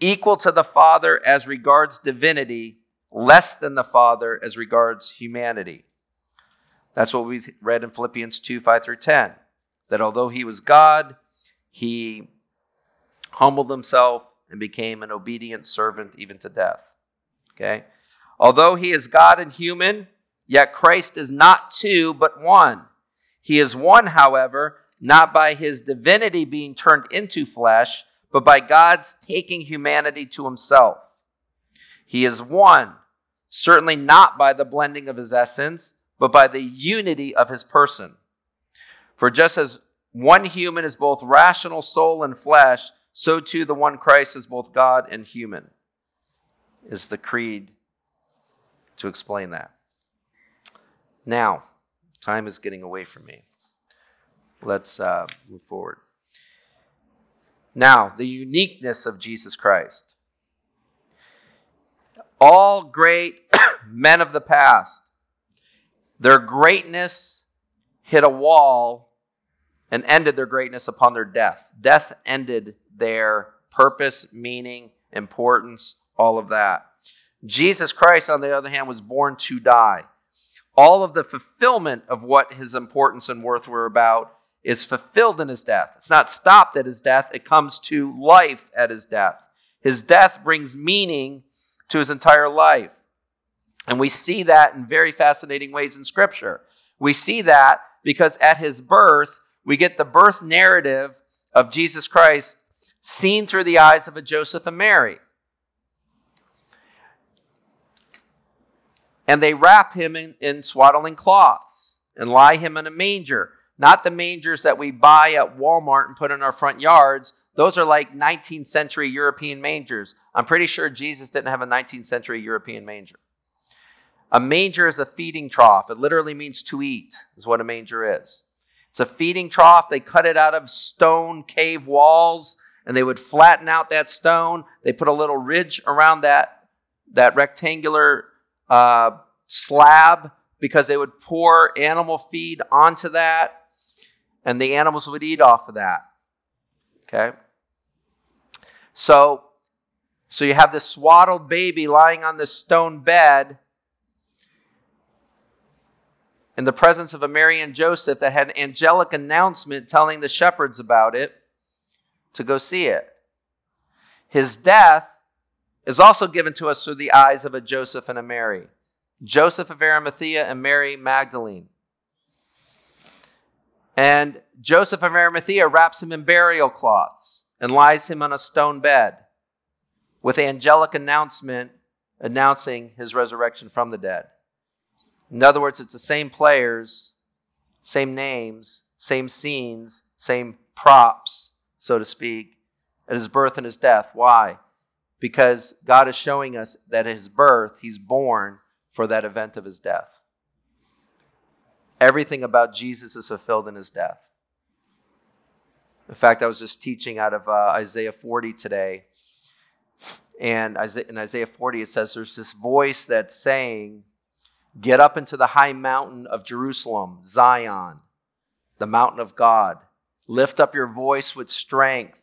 equal to the Father as regards divinity, less than the Father as regards humanity. That's what we read in Philippians 2 5 through 10. That although he was God, he humbled himself and became an obedient servant even to death. Okay? Although he is God and human, yet Christ is not two, but one. He is one, however, not by his divinity being turned into flesh, but by God's taking humanity to himself. He is one, certainly not by the blending of his essence, but by the unity of his person. For just as one human is both rational soul and flesh, so too the one Christ is both God and human, is the creed to explain that. Now, time is getting away from me. Let's uh, move forward. Now, the uniqueness of Jesus Christ. All great men of the past, their greatness hit a wall and ended their greatness upon their death. Death ended their purpose, meaning, importance, all of that. Jesus Christ, on the other hand, was born to die. All of the fulfillment of what his importance and worth were about is fulfilled in his death. It's not stopped at his death, it comes to life at his death. His death brings meaning to his entire life. And we see that in very fascinating ways in Scripture. We see that because at his birth, we get the birth narrative of Jesus Christ seen through the eyes of a Joseph and Mary. And they wrap him in, in swaddling cloths and lie him in a manger not the mangers that we buy at Walmart and put in our front yards. Those are like 19th century European mangers. I'm pretty sure Jesus didn't have a 19th century European manger. A manger is a feeding trough. It literally means to eat, is what a manger is. It's a feeding trough. They cut it out of stone cave walls and they would flatten out that stone. They put a little ridge around that, that rectangular uh, slab because they would pour animal feed onto that and the animals would eat off of that. Okay? So, so you have this swaddled baby lying on this stone bed in the presence of a Mary and Joseph that had an angelic announcement telling the shepherds about it to go see it. His death is also given to us through the eyes of a Joseph and a Mary. Joseph of Arimathea and Mary Magdalene. And Joseph of Arimathea wraps him in burial cloths and lies him on a stone bed with angelic announcement announcing his resurrection from the dead. In other words, it's the same players, same names, same scenes, same props, so to speak, at his birth and his death. Why? Because God is showing us that at his birth, he's born for that event of his death. Everything about Jesus is fulfilled in his death. In fact, I was just teaching out of uh, Isaiah 40 today. And in Isaiah 40, it says there's this voice that's saying, Get up into the high mountain of Jerusalem, Zion, the mountain of God. Lift up your voice with strength.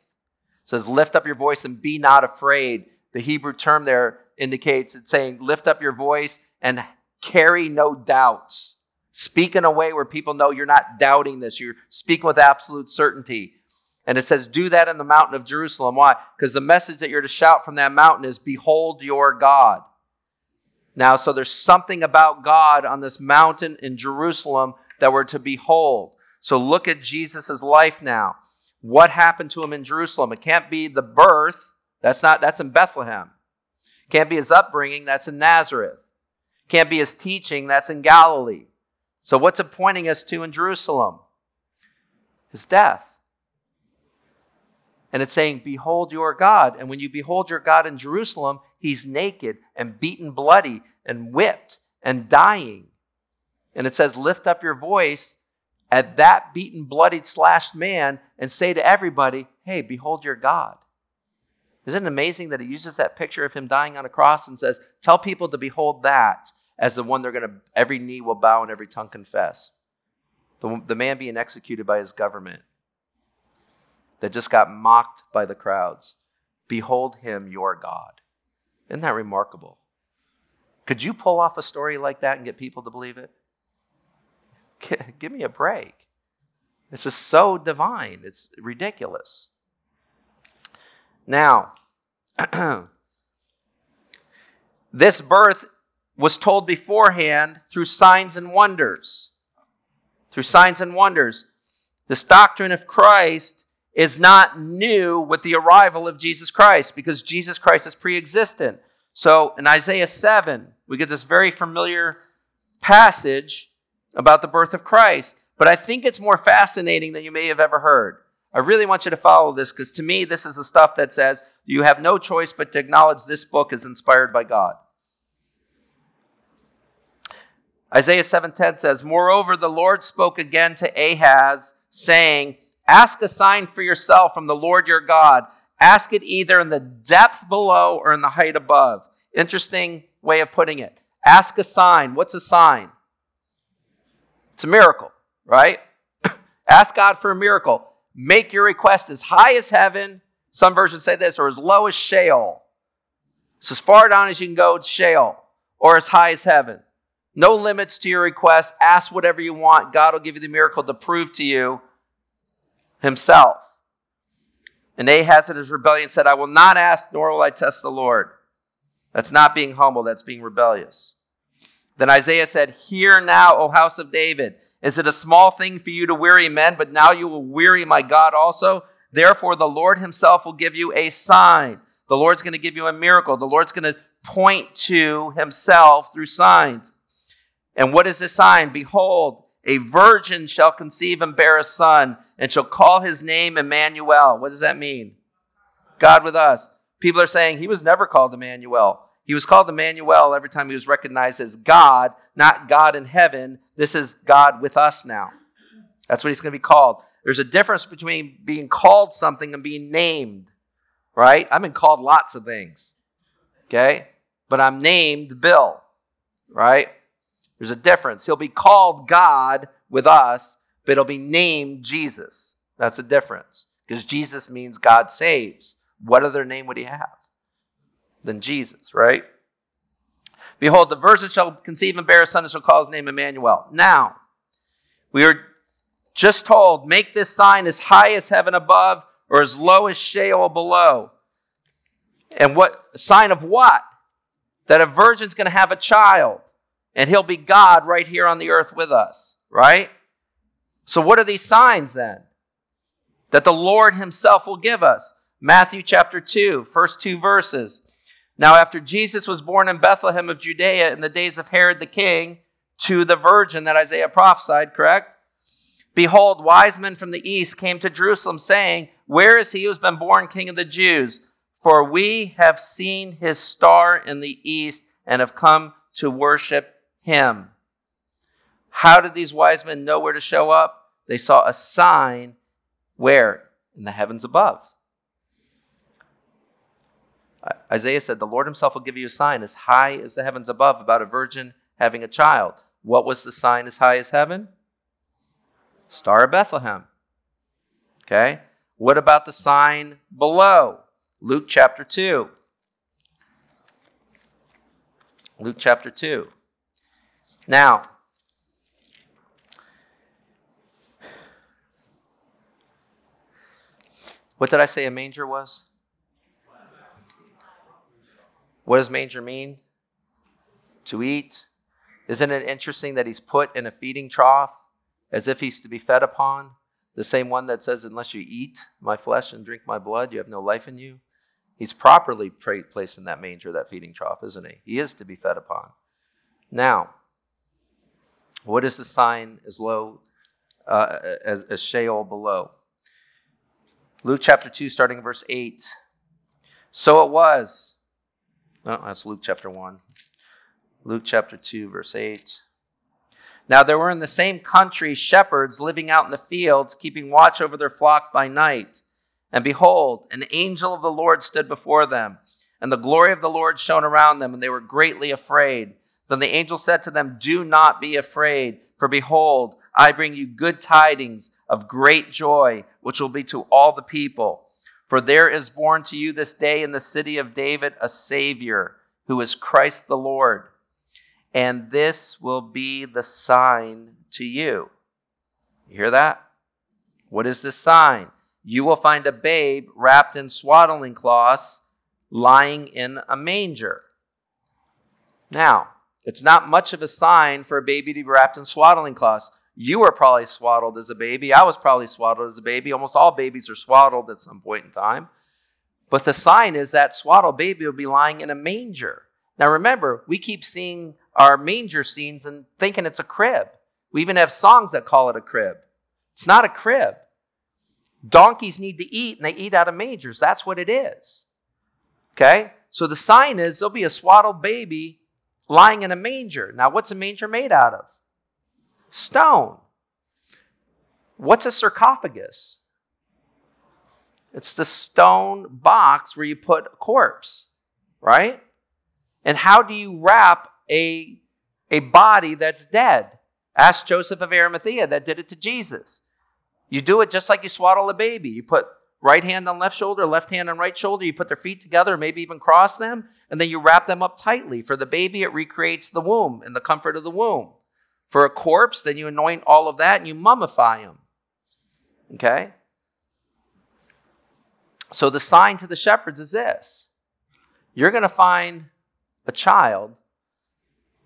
It says, lift up your voice and be not afraid. The Hebrew term there indicates it's saying, lift up your voice and carry no doubts. Speak in a way where people know you're not doubting this. You're speaking with absolute certainty. And it says, do that in the mountain of Jerusalem. Why? Because the message that you're to shout from that mountain is, Behold your God. Now, so there's something about God on this mountain in Jerusalem that we're to behold. So look at Jesus' life now. What happened to him in Jerusalem? It can't be the birth. That's not, that's in Bethlehem. Can't be his upbringing. That's in Nazareth. Can't be his teaching. That's in Galilee. So what's it pointing us to in Jerusalem? His death. And it's saying, Behold your God. And when you behold your God in Jerusalem, he's naked and beaten bloody and whipped and dying. And it says, Lift up your voice at that beaten, bloodied, slashed man and say to everybody, Hey, behold your God. Isn't it amazing that he uses that picture of him dying on a cross and says, Tell people to behold that as the one they're going to, every knee will bow and every tongue confess. The, the man being executed by his government that just got mocked by the crowds. Behold him, your God. Isn't that remarkable? Could you pull off a story like that and get people to believe it? Give me a break. This is so divine. It's ridiculous. Now, this birth was told beforehand through signs and wonders. Through signs and wonders. This doctrine of Christ is not new with the arrival of Jesus Christ because Jesus Christ is pre existent. So in Isaiah 7, we get this very familiar passage about the birth of Christ. But I think it's more fascinating than you may have ever heard. I really want you to follow this because to me, this is the stuff that says you have no choice but to acknowledge this book is inspired by God. Isaiah 7:10 says, "Moreover, the Lord spoke again to Ahaz, saying, Ask a sign for yourself from the Lord your God. Ask it either in the depth below or in the height above." Interesting way of putting it. Ask a sign. What's a sign? It's a miracle, right? Ask God for a miracle. Make your request as high as heaven. Some versions say this, or as low as Sheol. It's as far down as you can go, it's Sheol, or as high as heaven. No limits to your request. Ask whatever you want. God will give you the miracle to prove to you himself. And Ahaz in his rebellion said, I will not ask, nor will I test the Lord. That's not being humble, that's being rebellious. Then Isaiah said, Hear now, O house of David. Is it a small thing for you to weary men, but now you will weary my God also? Therefore, the Lord himself will give you a sign. The Lord's going to give you a miracle. The Lord's going to point to himself through signs. And what is the sign? Behold, a virgin shall conceive and bear a son, and shall call his name Emmanuel. What does that mean? God with us. People are saying he was never called Emmanuel. He was called Emmanuel every time he was recognized as God, not God in heaven. This is God with us now. That's what he's going to be called. There's a difference between being called something and being named, right? I've been called lots of things, okay? But I'm named Bill, right? There's a difference. He'll be called God with us, but he'll be named Jesus. That's a difference because Jesus means God saves. What other name would he have than Jesus, right? Behold, the virgin shall conceive and bear a son and shall call his name Emmanuel. Now, we are just told, make this sign as high as heaven above or as low as Sheol below. And what sign of what? That a virgin's going to have a child and he'll be God right here on the earth with us, right? So, what are these signs then? That the Lord himself will give us. Matthew chapter 2, first two verses. Now, after Jesus was born in Bethlehem of Judea in the days of Herod the king, to the virgin that Isaiah prophesied, correct? Behold, wise men from the east came to Jerusalem, saying, Where is he who has been born king of the Jews? For we have seen his star in the east and have come to worship him. How did these wise men know where to show up? They saw a sign where? In the heavens above. Isaiah said, The Lord himself will give you a sign as high as the heavens above about a virgin having a child. What was the sign as high as heaven? Star of Bethlehem. Okay? What about the sign below? Luke chapter 2. Luke chapter 2. Now, what did I say a manger was? What does manger mean? To eat. Isn't it interesting that he's put in a feeding trough as if he's to be fed upon? The same one that says, Unless you eat my flesh and drink my blood, you have no life in you. He's properly placed in that manger, that feeding trough, isn't he? He is to be fed upon. Now, what is the sign as low uh, as, as Sheol below? Luke chapter 2, starting verse 8. So it was. Oh, that's Luke chapter 1. Luke chapter 2, verse 8. Now there were in the same country shepherds living out in the fields, keeping watch over their flock by night. And behold, an angel of the Lord stood before them, and the glory of the Lord shone around them, and they were greatly afraid. Then the angel said to them, Do not be afraid, for behold, I bring you good tidings of great joy, which will be to all the people. For there is born to you this day in the city of David a Savior, who is Christ the Lord and this will be the sign to you. You hear that? What is this sign? You will find a babe wrapped in swaddling cloths lying in a manger. Now, it's not much of a sign for a baby to be wrapped in swaddling cloths. You were probably swaddled as a baby. I was probably swaddled as a baby. Almost all babies are swaddled at some point in time. But the sign is that swaddled baby will be lying in a manger. Now remember, we keep seeing our manger scenes and thinking it's a crib. We even have songs that call it a crib. It's not a crib. Donkeys need to eat and they eat out of mangers. That's what it is. Okay? So the sign is there'll be a swaddled baby lying in a manger. Now, what's a manger made out of? Stone. What's a sarcophagus? It's the stone box where you put a corpse, right? And how do you wrap a, a body that's dead. Ask Joseph of Arimathea that did it to Jesus. You do it just like you swaddle a baby. You put right hand on left shoulder, left hand on right shoulder. You put their feet together, maybe even cross them, and then you wrap them up tightly. For the baby, it recreates the womb and the comfort of the womb. For a corpse, then you anoint all of that and you mummify him. Okay? So the sign to the shepherds is this you're going to find a child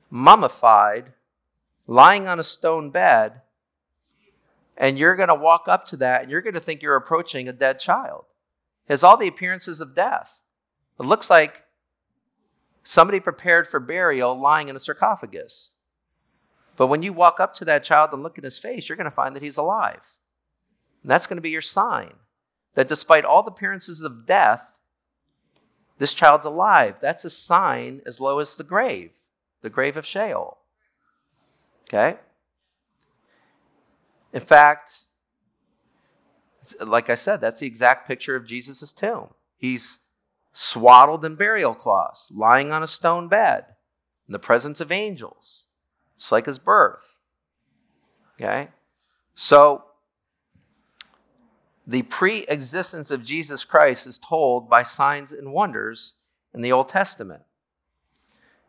mummified, lying on a stone bed, and you're going to walk up to that and you're going to think you're approaching a dead child. It has all the appearances of death. It looks like somebody prepared for burial lying in a sarcophagus. But when you walk up to that child and look in his face, you're going to find that he's alive. And that's going to be your sign that despite all the appearances of death, this child's alive. That's a sign as low as the grave the grave of Sheol. Okay? In fact, like I said, that's the exact picture of Jesus' tomb. He's swaddled in burial cloths, lying on a stone bed in the presence of angels. It's like his birth. Okay? So, the pre existence of Jesus Christ is told by signs and wonders in the Old Testament.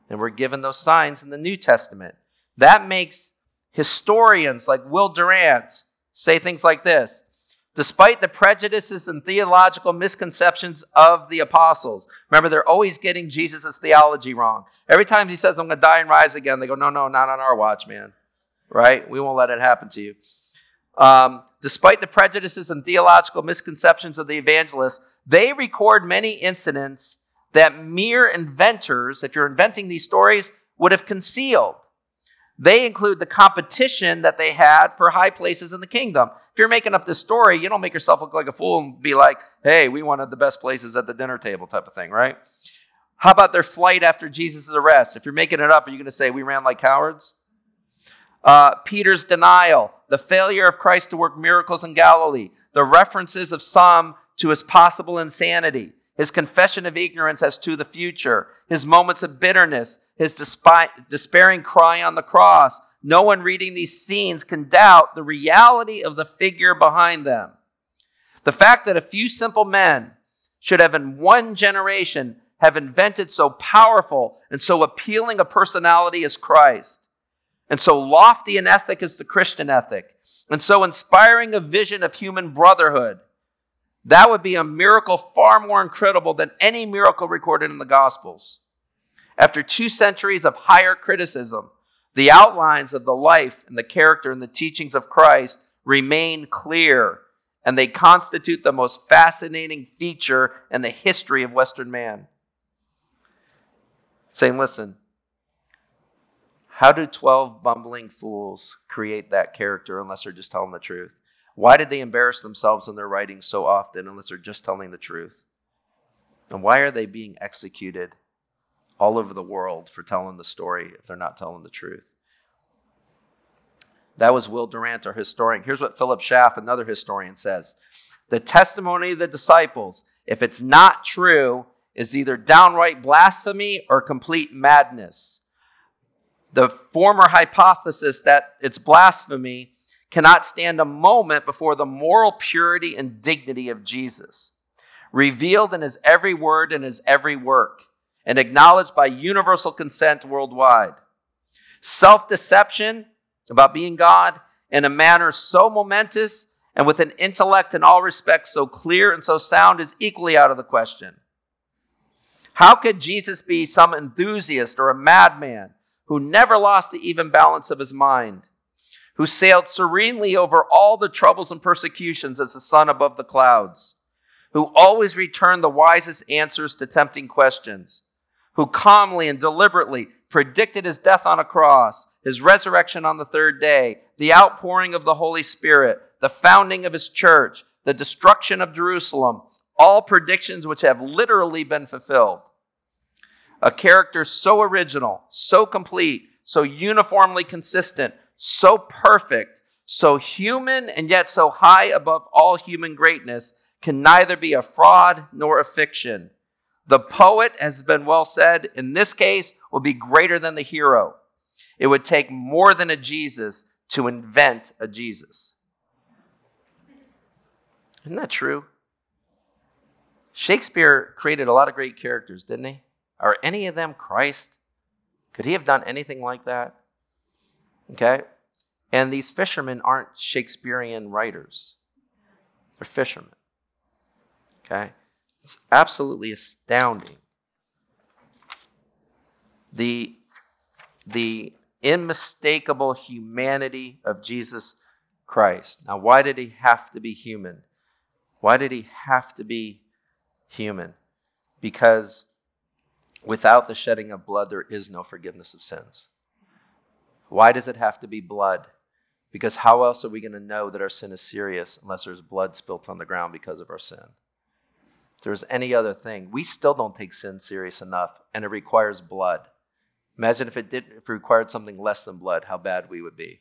And we're given those signs in the New Testament. That makes historians like Will Durant say things like this Despite the prejudices and theological misconceptions of the apostles, remember, they're always getting Jesus' theology wrong. Every time he says, I'm going to die and rise again, they go, No, no, not on our watch, man. Right? We won't let it happen to you. Um, despite the prejudices and theological misconceptions of the evangelists, they record many incidents that mere inventors, if you're inventing these stories, would have concealed. They include the competition that they had for high places in the kingdom. If you're making up this story, you don't make yourself look like a fool and be like, hey, we wanted the best places at the dinner table type of thing, right? How about their flight after Jesus' arrest? If you're making it up, are you going to say we ran like cowards? Uh, Peter's denial, the failure of Christ to work miracles in Galilee, the references of some to his possible insanity, his confession of ignorance as to the future, his moments of bitterness, his despi- despairing cry on the cross. No one reading these scenes can doubt the reality of the figure behind them. The fact that a few simple men should have in one generation have invented so powerful and so appealing a personality as Christ, and so lofty an ethic as the Christian ethic, and so inspiring a vision of human brotherhood, that would be a miracle far more incredible than any miracle recorded in the Gospels. After two centuries of higher criticism, the outlines of the life and the character and the teachings of Christ remain clear, and they constitute the most fascinating feature in the history of Western man. Saying, listen, how do 12 bumbling fools create that character unless they're just telling the truth? Why did they embarrass themselves in their writings so often unless they're just telling the truth? And why are they being executed all over the world for telling the story if they're not telling the truth? That was Will Durant, our historian. Here's what Philip Schaff, another historian, says The testimony of the disciples, if it's not true, is either downright blasphemy or complete madness. The former hypothesis that it's blasphemy cannot stand a moment before the moral purity and dignity of Jesus, revealed in his every word and his every work, and acknowledged by universal consent worldwide. Self deception about being God in a manner so momentous and with an intellect in all respects so clear and so sound is equally out of the question. How could Jesus be some enthusiast or a madman who never lost the even balance of his mind? Who sailed serenely over all the troubles and persecutions as the sun above the clouds, who always returned the wisest answers to tempting questions, who calmly and deliberately predicted his death on a cross, his resurrection on the third day, the outpouring of the Holy Spirit, the founding of his church, the destruction of Jerusalem, all predictions which have literally been fulfilled. A character so original, so complete, so uniformly consistent so perfect, so human, and yet so high above all human greatness, can neither be a fraud nor a fiction. The poet, as has been well said, in this case, will be greater than the hero. It would take more than a Jesus to invent a Jesus. Isn't that true? Shakespeare created a lot of great characters, didn't he? Are any of them Christ? Could he have done anything like that? Okay? And these fishermen aren't Shakespearean writers, they're fishermen. Okay? It's absolutely astounding. The, the unmistakable humanity of Jesus Christ. Now, why did he have to be human? Why did he have to be human? Because without the shedding of blood, there is no forgiveness of sins. Why does it have to be blood? Because how else are we going to know that our sin is serious unless there's blood spilt on the ground because of our sin? If there's any other thing, we still don't take sin serious enough, and it requires blood. Imagine if it did if it required something less than blood, how bad we would be.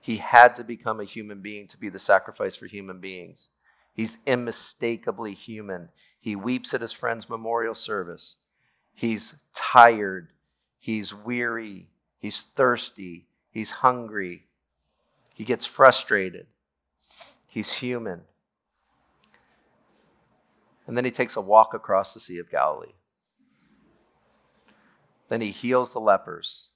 He had to become a human being to be the sacrifice for human beings. He's unmistakably human. He weeps at his friend's memorial service. He's tired. He's weary. He's thirsty. He's hungry. He gets frustrated. He's human. And then he takes a walk across the Sea of Galilee. Then he heals the lepers.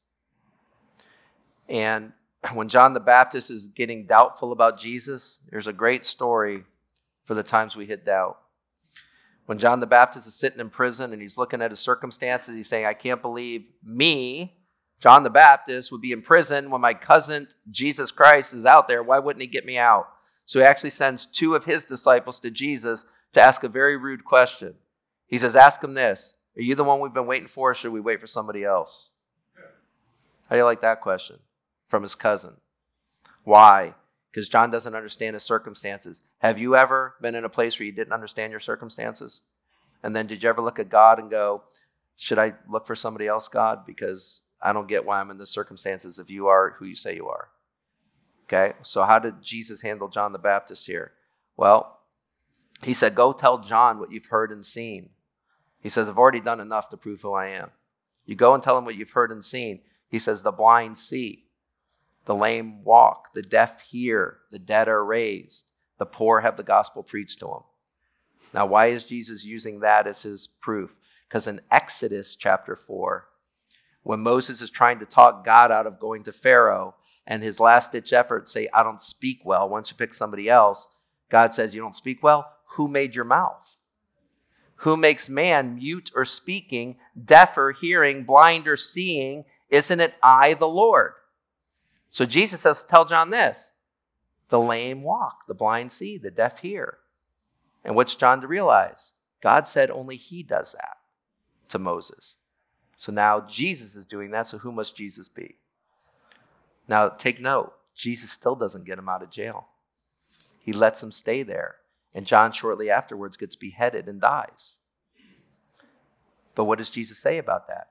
And when John the Baptist is getting doubtful about Jesus, there's a great story for the times we hit doubt. When John the Baptist is sitting in prison and he's looking at his circumstances, he's saying, I can't believe me, John the Baptist would be in prison when my cousin Jesus Christ is out there. Why wouldn't he get me out? So he actually sends two of his disciples to Jesus to ask a very rude question. He says, Ask him this Are you the one we've been waiting for, or should we wait for somebody else? How do you like that question from his cousin? Why? Because John doesn't understand his circumstances. Have you ever been in a place where you didn't understand your circumstances? And then did you ever look at God and go, Should I look for somebody else, God? Because I don't get why I'm in the circumstances if you are who you say you are. Okay, so how did Jesus handle John the Baptist here? Well, he said, Go tell John what you've heard and seen. He says, I've already done enough to prove who I am. You go and tell him what you've heard and seen. He says, The blind see, the lame walk, the deaf hear, the dead are raised, the poor have the gospel preached to them. Now, why is Jesus using that as his proof? Because in Exodus chapter 4, when Moses is trying to talk God out of going to Pharaoh, and his last ditch effort say, I don't speak well, don't you pick somebody else? God says, You don't speak well? Who made your mouth? Who makes man mute or speaking, deaf or hearing, blind or seeing? Isn't it I, the Lord? So Jesus says, Tell John this the lame walk, the blind see, the deaf hear. And what's John to realize? God said only he does that to Moses. So now Jesus is doing that, so who must Jesus be? Now take note, Jesus still doesn't get him out of jail. He lets him stay there. And John shortly afterwards gets beheaded and dies. But what does Jesus say about that?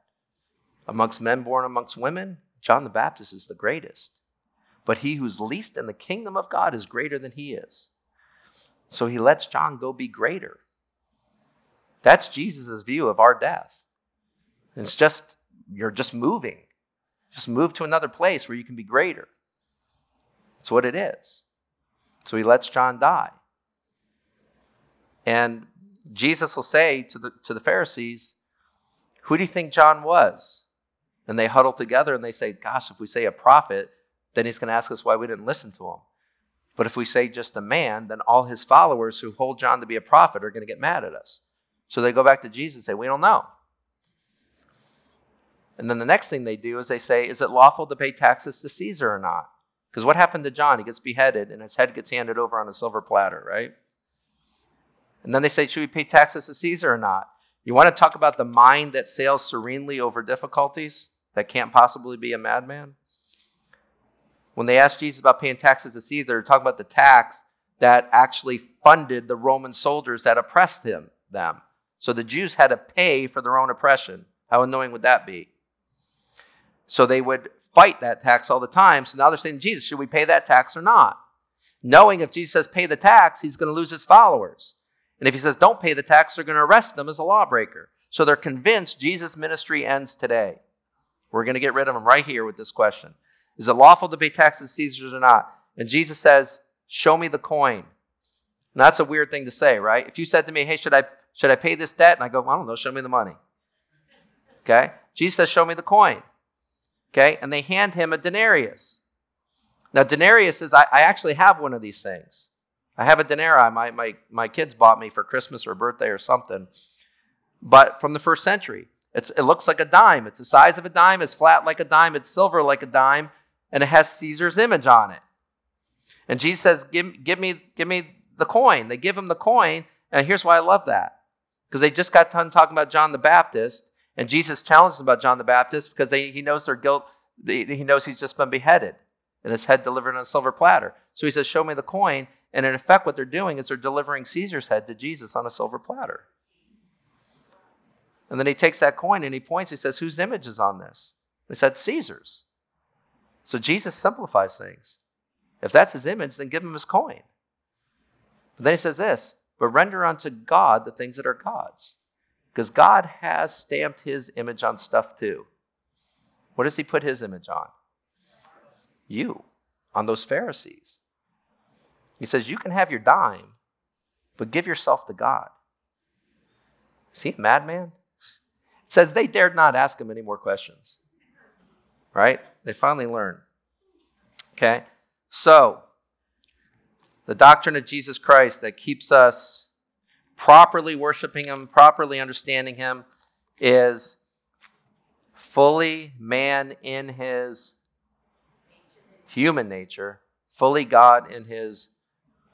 Amongst men born amongst women, John the Baptist is the greatest. But he who's least in the kingdom of God is greater than he is. So he lets John go be greater. That's Jesus' view of our death. It's just, you're just moving. Just move to another place where you can be greater. That's what it is. So he lets John die. And Jesus will say to the, to the Pharisees, Who do you think John was? And they huddle together and they say, Gosh, if we say a prophet, then he's going to ask us why we didn't listen to him. But if we say just a man, then all his followers who hold John to be a prophet are going to get mad at us. So they go back to Jesus and say, We don't know. And then the next thing they do is they say, Is it lawful to pay taxes to Caesar or not? Because what happened to John? He gets beheaded and his head gets handed over on a silver platter, right? And then they say, Should we pay taxes to Caesar or not? You want to talk about the mind that sails serenely over difficulties that can't possibly be a madman? When they asked Jesus about paying taxes to Caesar, they're talking about the tax that actually funded the Roman soldiers that oppressed him, them. So the Jews had to pay for their own oppression. How annoying would that be? So they would fight that tax all the time. So now they're saying, Jesus, should we pay that tax or not? Knowing if Jesus says pay the tax, he's going to lose his followers. And if he says don't pay the tax, they're going to arrest them as a lawbreaker. So they're convinced Jesus' ministry ends today. We're going to get rid of him right here with this question Is it lawful to pay taxes to Caesars or not? And Jesus says, Show me the coin. And that's a weird thing to say, right? If you said to me, Hey, should I, should I pay this debt? And I go, I don't know, show me the money. Okay? Jesus says, Show me the coin. Okay, and they hand him a denarius. Now, denarius is, I, I actually have one of these things. I have a denarii my, my, my kids bought me for Christmas or birthday or something, but from the first century. It's, it looks like a dime. It's the size of a dime, it's flat like a dime, it's silver like a dime, and it has Caesar's image on it. And Jesus says, Give, give, me, give me the coin. They give him the coin, and here's why I love that. Because they just got done talking about John the Baptist, and Jesus challenges them about John the Baptist because they, he knows their guilt. He knows he's just been beheaded and his head delivered on a silver platter. So he says, Show me the coin. And in effect, what they're doing is they're delivering Caesar's head to Jesus on a silver platter. And then he takes that coin and he points, he says, Whose image is on this? They said, Caesar's. So Jesus simplifies things. If that's his image, then give him his coin. But then he says this, but render unto God the things that are God's. Because God has stamped his image on stuff too. What does he put his image on? You, on those Pharisees. He says, You can have your dime, but give yourself to God. Is he a madman? It says they dared not ask him any more questions. Right? They finally learned. Okay? So, the doctrine of Jesus Christ that keeps us properly worshiping Him, properly understanding Him, is fully man in His human nature, fully God in His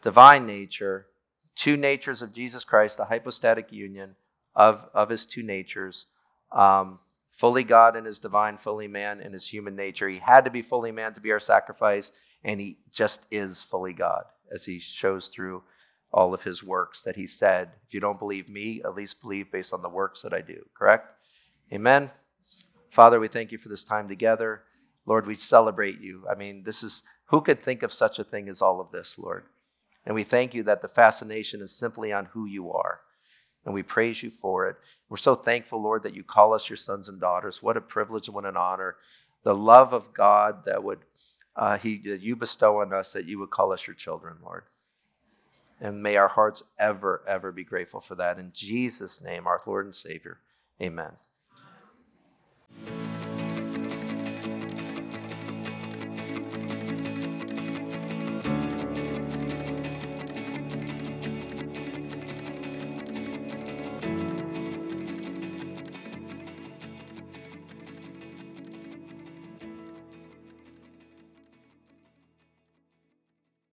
divine nature, two natures of Jesus Christ, the hypostatic union of, of His two natures. Um, fully God in his divine, fully man in his human nature. He had to be fully man to be our sacrifice, and he just is fully God, as he shows through all of his works that he said, if you don't believe me, at least believe based on the works that I do. Correct? Amen. Father, we thank you for this time together. Lord, we celebrate you. I mean, this is who could think of such a thing as all of this, Lord? And we thank you that the fascination is simply on who you are. And we praise you for it. We're so thankful, Lord, that you call us your sons and daughters. What a privilege and what an honor. The love of God that would uh, he, that you bestow on us, that you would call us your children, Lord. And may our hearts ever, ever be grateful for that. In Jesus' name, our Lord and Savior. Amen.